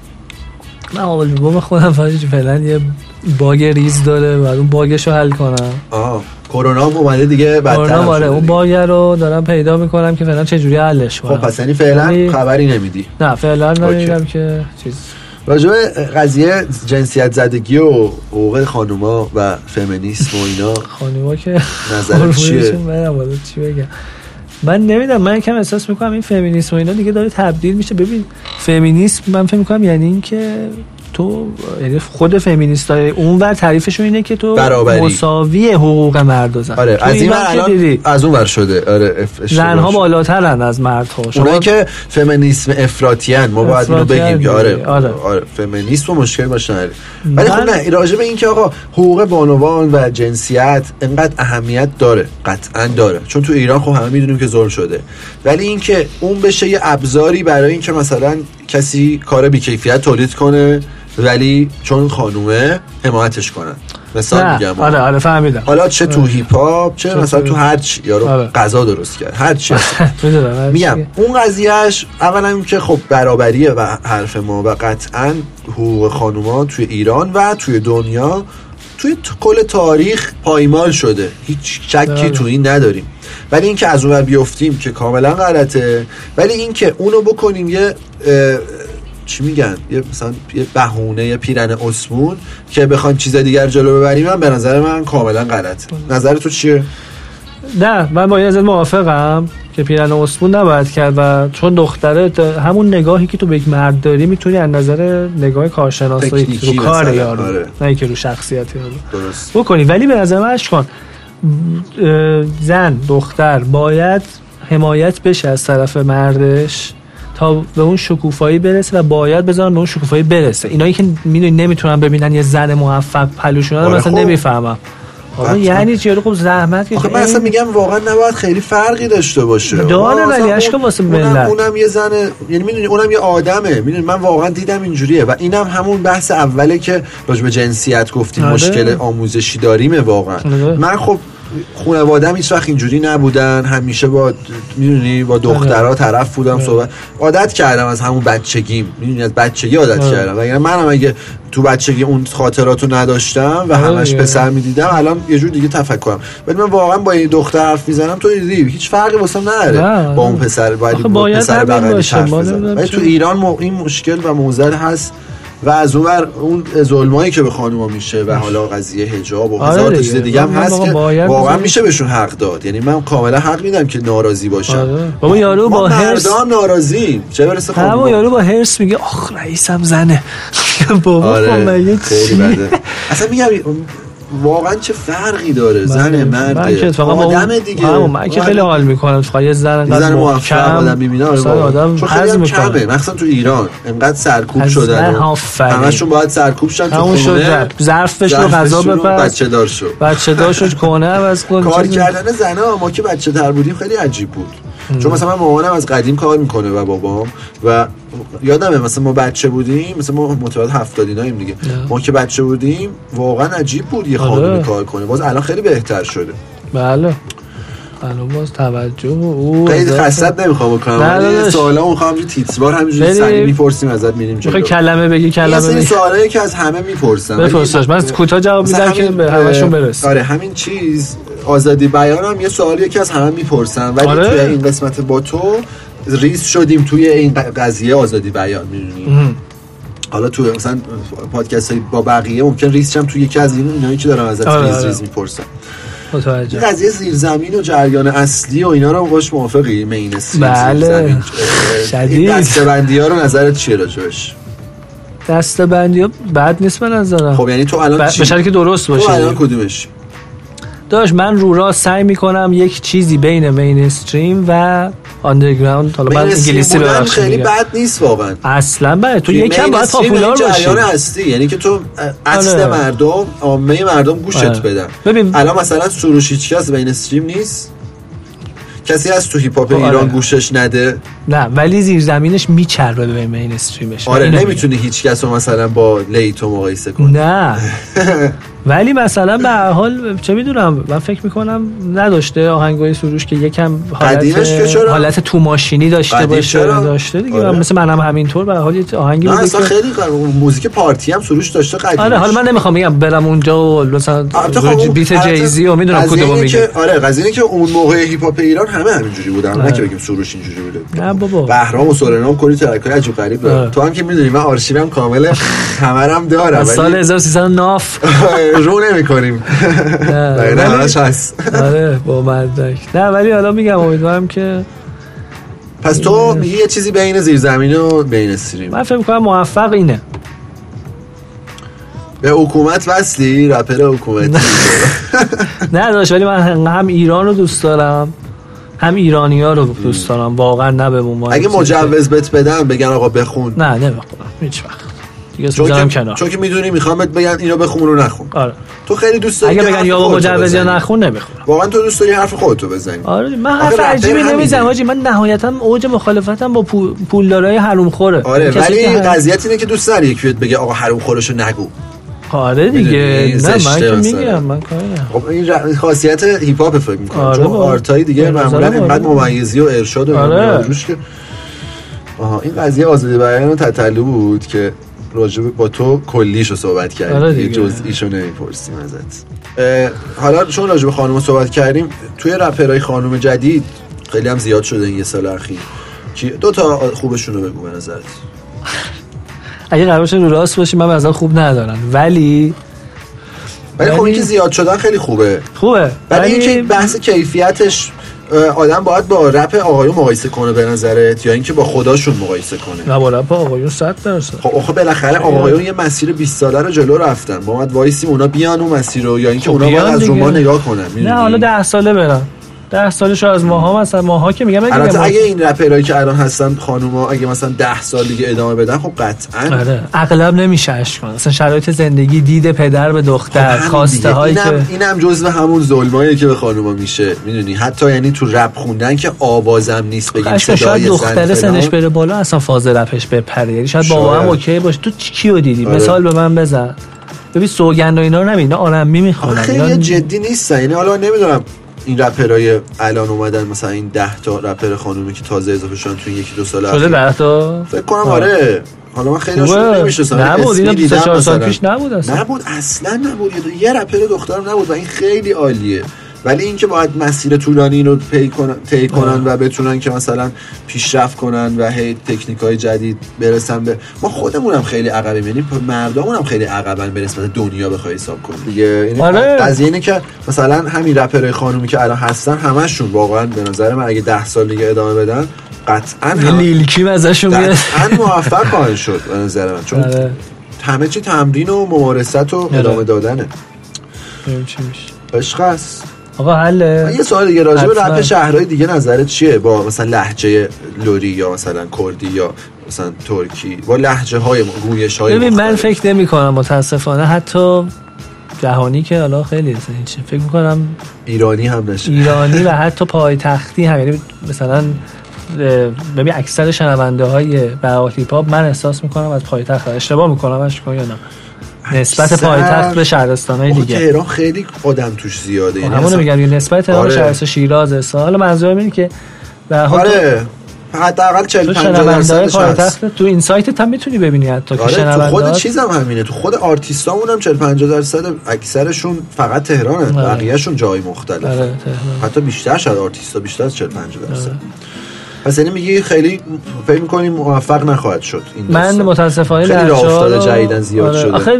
من آلبوم خودم فقط فعلا یه باگ ریز داره بعد اون باگش رو حل کنم آها کرونا هم اومده دیگه بدتر هم آره اون. باگ رو دارم پیدا می‌کنم که فعلا چجوری حلش کنم خب پس یعنی فعلا ولی- خبری نمیدی نه فعلا. نمیگم که چیز راجع قضیه جنسیت زدگی و حقوق خانوما و فمینیسم و اینا خانوما که نظرت چیه؟ والا چی بگم من نمی‌دونم من یکم احساس می‌کنم این فمینیسم و اینا دیگه داره تبدیل میشه ببین فمینیسم من فکر می‌کنم یعنی این که تو یعنی خود فمینیست های اون ور تعریفشون اینه که تو برابری. مساوی حقوق مرد و زن آره از این ور الان از اون ور شده آره زنها شد. بالاترن از مردها شما اونایی که فمینیسم افراطیان ما باید اینو بگیم که آره آره. آره فمینیست و مشکل نداره. ولی خب نه راجع به این که آقا حقوق بانوان و جنسیت انقدر اهمیت داره قطعا داره چون تو ایران خب همه می‌دونیم که ظلم شده ولی اینکه اون بشه یه ابزاری برای اینکه مثلا کسی کار بیکیفیت تولید کنه ولی چون خانومه حمایتش کنن. مثال میگم. آره آره فهمیدم. حالا چه تو هیپ هاپ چه چه مثلا تو- هر چی یارو آره. غذا درست کرد. هر چی. میگم اون قضیهش اولا که خب برابریه و حرف ما و قطعا حقوق خانوما توی ایران و توی دنیا توی کل تاریخ پایمال شده. هیچ شکی بله. تو این نداریم. ولی اینکه از اون ور بیفتیم که کاملا غلطه. ولی اینکه اونو بکنیم یه چی میگن؟ یه مثلا یه بهونه یه پیرن اسمون که بخوایم چیز دیگر جلو ببریم من به نظر من کاملا غلطه. نظر تو چیه؟ نه من با این ازت موافقم که پیرن اسمون نباید کرد و چون دختره همون نگاهی که تو به یک مرد داری می‌تونی از نظر نگاه کارشناسایی تکنیکی رو کار یارو آره. نه اینکه رو شخصیت یارو بکنی. ولی به نظر من اش کن اه، زن دختر باید حمایت بشه از طرف مردش تا به اون شکوفایی برسه و باید بذارن به اون شکوفایی برسه اینایی که می‌دونی نمی‌تونن ببینن یه زن موفق پلوشون رو آره مثلا خب. نمی‌فهمم آره. یعنی چی خب زحمت که من اصلا میگم واقعا نباید خیلی فرقی داشته باشه داره ولی اون- واسه اونم, ملت. اونم یه زن یعنی می‌دونی اونم یه آدمه می‌دونی من واقعا دیدم اینجوریه و اینم همون بحث اوله که راجع به جنسیت گفتیم آره. مشکل آموزشی داریمه واقعا آره. من خب خانوادم هیچ وقت اینجوری نبودن همیشه با می‌دونی با دخترها طرف بودم آره. صحبت عادت کردم از همون بچگیم می‌دونی از بچگی عادت آره. کردم وگرنه منم اگه تو بچگی اون خاطراتو نداشتم و آره همش. پسر می‌دیدم الان یه جور دیگه تفکرم ولی من واقعا با این دختر حرف می‌زنم تو دیدی هیچ فرقی واسم نداره. با اون پسر باید با پسر بغلیش. حرف بزنم ولی تو. ایران این مشکل و موزل هست و از اون ور اون ظلمایی که به خانوما میشه و حالا قضیه حجاب و آره هزار. چیز دیگه هم من هست که واقعا. میشه بهشون حق داد یعنی من کاملا حق میدم که ناراضی باشم آره. بابا یارو با هرس ناراضی چه برسه خانوما یارو با هرس میگه آخ رئیسم زنه بابا آره خیلی چی؟ بده اصلا میگم واقعا چه فرقی داره؟ زن مرد من که آدم دیگه. من که خیلی حال می‌کنم. فقط یه زن زن موفق آدم می‌بینه آره. آدم چون خیلی هم می‌کنه. کمه. مخصوصا تو ایران. انقدر سرکوب شدن آفرین. همشون باید سرکوب شن تو خونه. ظرفش رو غذا بپز. بچه دار شد بچه داشت کنه عوض کن. کار. کردن زنا ما که بچه تر بودیم خیلی عجیب بود. چون مثلا من مامانم از قدیم کار می‌کنه و بابام و یادمه مثلا ما بچه بودیم مثلا ما متولد هفتادیناییم دیگه. ما که بچه بودیم واقعا عجیب بود یه آره. خانومی کار کنه. باز الان خیلی بهتر شده. بله. الان باز توجه و او خیلی خستت نمی‌خوام بکنم نه. سوالا می‌خوام همینجوری تیتروار همینجوری. سریع می‌پرسیم ازت میریم جلو. کلمه بگی یه کلمه سری بگی. سوالایی که از همه می‌پرسم. بپرسش من کوتاه جواب میدم که به همشون اه، برسه آره همین چیز آزادی بیان هم یه سوالی که از همه می‌پرسم ولی آره. توی این قسمت با تو ریز شدیم توی این قضیه آزادی بیان می‌دونی؟ حالا تو مثلا پادکست های با بقیه ممکن ریز هم توی یکی از این اینایی که دارم ازت آره، ریز آره. ریز می‌پرسن. متوجه. قضیه زیرزمین و جریان اصلی و اینا رو هم باش موافقی؟ mainstream بله. شدید. دستبندی ها رو نظرت چیه راجبش؟ دسته بندی ها بد نیست به نظرم. خب یعنی تو الان ب- چی؟ که درست تو الان باشه کدومش؟ داشت من رو را سعی می‌کنم یک چیزی بین mainstream و underground حالا من انگلیسی ببخشید خیلی میگم. بد نیست واقعا. اصلا بله تو یکم باید popular یعنی باشی. یعنی که تو اصل آره. مردم عامه مردم گوشت آره. بدن. ببین- الان مثلا سروش هیچ کس mainstream نیست. کسی از تو هیپ هاپ آره. ایران گوشش نده. نه ولی زیر زمینش میچربه به mainstream ش آره اینو میگم. نمی‌تونی هیچ کس رو مثلا با لیتو مقایسه کنی. نه. ولی مثلا به هر حال چه می‌دونم من فکر می‌کنم نداشته آهنگای سروش که یکم حالت؟ حالت تو ماشینی داشته باشه؟ داشته دیگه آره. من مثل منم همینطور به هر حال آهنگی نه بوده اصلا خیلی موزیک پارتی هم سروش داشته قدیمش آره حالا من نمی‌خوام بگم برم اونجا و مثلا خب beat Jay-Z و می‌دونم کدومو اینه میگه که آره قضیه که اون موقع هیپ هاپ ایران همه همینجوری بودن نه آره. که بگیم سروش اینجوری بوده نه بابا بهرام و سورنام کلی track ای عجیب غریب. تو هم که می‌دونی من آرشیوم کامل همه رم دارم سال ولی 1300 ناف رو نمی کنیم نه نه هست. آره با مدرک. نه ولی حالا میگم امیدوارم که پس تو میگی یه چیزی بین زیرزمین و بین استریم من فکر می‌کنم موفق اینه. به حکومت وصلی؟ رپر حکومتی نه. داشت ولی من هم ایران رو دوست دارم هم ایرانی ها رو دوست دارم. واقعا نه به اگه مجوز بهت بدن بگن آقا بخون. نه نمی‌خونم. هیچ وقت دیگه چون کنار چون که می‌دونی می‌خوام بهت بگن اینو بخون رو نخون آره تو خیلی دوست داری اگه بگن یا مجوز یا. نخون نمی‌خونم واقعا تو دوست داری حرف خودتو بزنی آره من حرف عجیبی. نمی‌زنم حاجی من نهایتا اوج مخالفتم با پول پولدارای حروم خوره آره ولی قضیت اینه که دوست داری یکی بگه آقا حروم خورشو نگو آره دیگه؟ نه من که. میگم من. خب این خاصیت هیپ هاپ فکر می‌کنم آره چون. art ای دیگه معمولا اینقدر آره. ممیزی و ارشاد و آره. که آها این قضیه آزادی بیان تتلو بود که راجب با تو کلیشو صحبت کردیم. آره دیگه. دیگه. جزئیشو نمی‌پرسیم ازت. حالا چون راجب خانم صحبت کردیم توی رپرهای خانم جدید خیلی هم زیاد شده این یه سال اخیر. دو تا خوبشون رو بگو به نظرت. اگه قرار رو راست باشی من مثلا خوب ندارم. ولی ولی خب اینکه زیاد شدن خیلی خوبه. خوبه. ولی اینکه بحث کیفیتش آدم باید با رپ آقایون مقایسه کنه به نظرت یا اینکه با خوداشون مقایسه کنه؟ نه با رپ آقایون 100 درصد. خب آخه بالاخره آقایون یه مسیر 20 ساله رو جلو رفتن. با باید وایسیم اونا بیان اون مسیر رو یا اینکه خب اونا باید بیان از رو. ما نگاه کنن؟ نه حالا ده ساله برن. ده سالش از ماها مثلا ماها که میگم اگه ما- اگه این رپرایی که الان هستن خانوما اگه مثلا 10 سال دیگه ادامه بدن خب قطعا آره اغلب نمیشه اش کن اصلا شرایط زندگی دید پدر به دختر خب خواسته. هایی اینم, که اینم جزو همون ظلمایی که به خانوما میشه می‌دونی حتی یعنی تو رپ خوندن که آوازم نیست بگیم اصلا صدای شاید دختر. سنش بره بالا اصلا فاز رپش بپره یعنی شاید بابا هم. اوکی باشه تو کیو دیدی آره. مثال به من بزن ببین سوگند و اینا رو اینا آرمی آخه می‌خوانن خیلی جدی نیستن یعنی حالا نمی‌دونم این رپرای الان اومدن مثلا این 10 تا رپر خانومی که تازه اضافه شدن تو این یکی دو سال شده اخیر. ده تا فکر کنم. آره حالا من خیلی هاشون. نمی‌شناسم نبود اینا اسمی 24 سال. پیش نبود اصلا نبود اصلا نبود یه رپر دخترم نبود و این خیلی عالیه ولی اینکه باید مسیر طولانی رو پی کنن طی کنن و بتونن که مثلا پیشرفت کنن و هی تکنیک های جدید برسن به ما خودمونم خیلی عقبیم. یعنی مردمون هم خیلی عقبن به نسبت دنیا بخوای حساب کنی. دیگه یعنی آره. قضیه اینه که مثلا همین رپرهای خانومی که الان هستن همشون واقعا به نظر من اگه 10 سال دیگه ادامه بدن قطعا هم- لیلکی ازشون میاد قطعا موفق خواهند شد به نظر من. چون آره. همه چی تمرین و ممارست و ادامه دادنه. ببین چی میشه. عشق است. آقا حله یه سوال دیگه راجع به. رپ شهرهای دیگه نظرت چیه؟ با مثلا لهجه لوری یا مثلا کردی یا مثلا ترکی؟ با لهجه های گویش های ببین من فکر نمی کنم متاسفانه. حتی جهانی که حالا خیلی هیچ. فکر می‌کنم ایرانی هم نشه ایرانی و حتی پایتختی هم. یعنی مثلا ببین اکثر شنونده های هاپ من احساس می‌کنم از پایتخت اشتباه می‌کنم اش کن یا نه. نسبت پایتخت به شهرستان های آخه دیگه. تهران خیلی آدم توش زیاده. یعنی همونو اصلا- میگم یه نسبت تهران آره. شهرستان شیراز اصلا حالا منظورم اینه که به هر حال آره. حداقل 40 تو 50 شنونده های درصدش هست پایتخت تو این سایت هم می‌تونی ببینی حتی که آره تو خود چیزم همینه. تو خود آرتیستامون هم 40 50 درصد اکثرشون فقط تهرانن آره. بقیه‌شون جای مختلف آره،. حتی بیشتر شاید آرتیستا بیشتر از 40 50 درصد. پس یعنی میگی خیلی فکر می‌کنی موفق نخواهد شد این من. متاسفانه خیلی راه افتاده جدیدن زیاد آره. شده آخه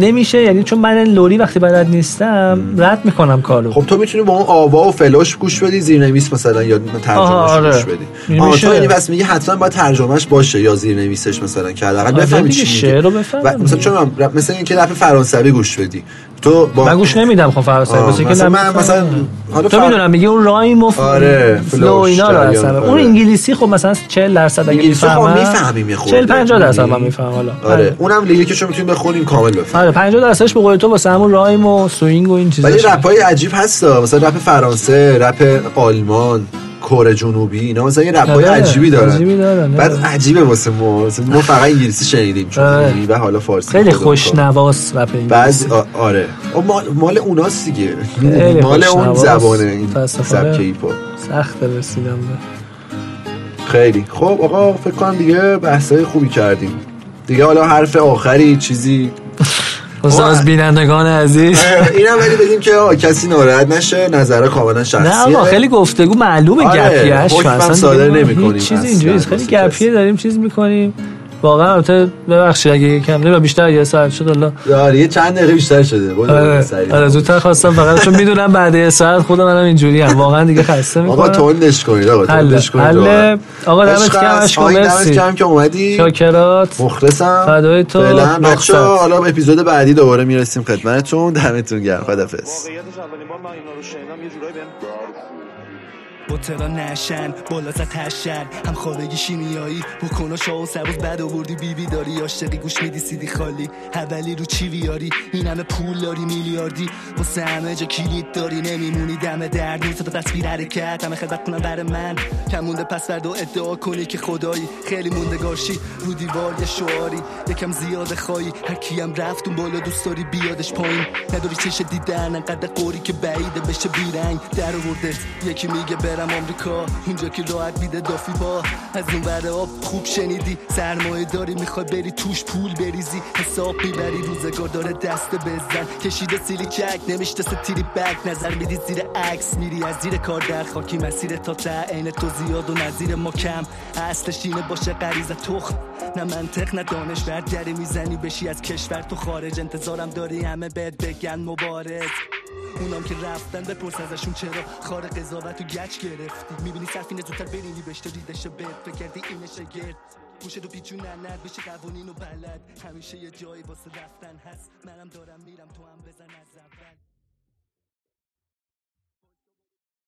نمیشه یعنی چون من لوری وقتی بلد نیستم رد می‌کنم کارو خب تو می‌تونی با اون آوا و فلاش گوش بدی زیرنویس مثلا یا ترجمهش آره. گوش بدی آها. تو یعنی بس میگی حتما باید ترجمهش باشه یا زیرنویسش مثلا که حداقل بفهمی چی میگه شعر رو بفهمم و مثلا چون مثلا اینکه رپ فرانسوی گوش بدی تو با من گوش نمیدم خب فرانسوی آه، واسه که مثلا من. مثلا حالا تو فر- می‌دونم میگه اون rhyme و آره، flow اینا رو اصلا. آره. اون انگلیسی خب مثلا 40 درصد اگه انگلیسی خب می‌فهمم می‌فهمیم خورده. 40 50 درصد من؟ می‌فهمم حالا. آره. اونم lyric شو می‌تونیم بخونیم کامل بفهمیم آره 50 درصدش به قول تو واسه همون rhyme و swing و این چیزا ولی رپ های عجیب هستا. مثلا رپ فرانسه رپ آلمان. کره جنوبی اینا مثلا یه رپ های آره، عجیبی دارن عجیبی دارن، بعد. عجیبه واسه ما ما فقط انگلیسی شنیدیم چون آره. و حالا فارسی خیلی. خوشنواس رپ انگلیسی بعضی آ- آره او مال, اوناست دیگه مال اون. زبانه این. سبک ایپا سخت رسیدم به خیلی خب آقا فکر کنم دیگه بحثای خوبی کردیم دیگه حالا حرف آخری چیزی واسه. از بینندگان عزیز اینم ولی بگیم که آه، کسی ناراحت نشه نظر کاملا شخصیه نه آقا خیلی گفتگو معلومه آره، گپیش اصلا صادر نمی‌کنیم چیزی اصلا اینجوری نیست. خیلی. گپیه داریم چیز می‌کنیم واقعا البته ببخشید اگه یکم نمی‌دونم بیشتر یه ساعت شد الله. آره یه چند دقیقه بیشتر شده. آره سریع. آره زودتر خواستم فقط چون می‌دونم بعد یه ساعت خودم منم اینجوری هم واقعا دیگه خسته آقا می‌کنم. تندش کنید آقا تندش کنید. آقا دمت گرم. اشکو آی، دمت مرسی. گرم که اومدی. شاکرات. مخلصم. فدای تو، فعلا. بچه‌ها حالا اپیزود بعدی دوباره می‌رسیم خدمتتون. دمتون گرم. خدافظ واقعیتش اولین بار من اینا رو شنیدم یه جورایی بهم بوتلا نشن بالا زد هشن. هم خارگی شیمیایی بکنا شاه و سبز بد آوردی. بیبی داری عاشقی گوش میدی سیدی خالی. اولی رو چی بیاری این همه پول داری میلیاردی. واسه همه جا کلید داری نمیمونی. دم در نیست به تصویر حرکت. همه خدمت کنم برای من. کم مونده پس فردا ادعا کنی که خدایی. خیلی موندگارشی. رو دیوار یه شعاری. یکم زیاد خواهی. هر کیم رفت اون بالا دوست داری بیادش پایین. نداری چش دیدن انقدر قوری که بعیده بشه بیرنگ. در آورده. یکی میگه برم آمریکا. اونجا که راحت میده دافی با. از اون ور آب خوب شنیدی. سرمایه داری می‌خوای بری توش پول بریزی. حساب می‌بری روزگار داره دست بزن. کشیده سیلی چک نمیشته تیری بک. نظر میدی زیر عکس میری از زیر کار در خاکی. مسیر تا ته عین تو زیاد و نظیر ما کم. اصلش اینه باشه غریزه تخم. نه منطق نه دانشور دری می‌زنی بشی از کشور. تو خارج انتظارم داری همه بهت بگن. مبارز. اونام که رفتن بپرس ازشون چرا خار قضاوت و گچ گرفتی. می‌بینی صرفینه زودتر برینی بهش دیدش بهت فکر کردی اینشه گرد گوشه رو پیچون نند بشه قوانین و بلد. همیشه یه جایی واسه رفتن هست. منم دارم میرم تو هم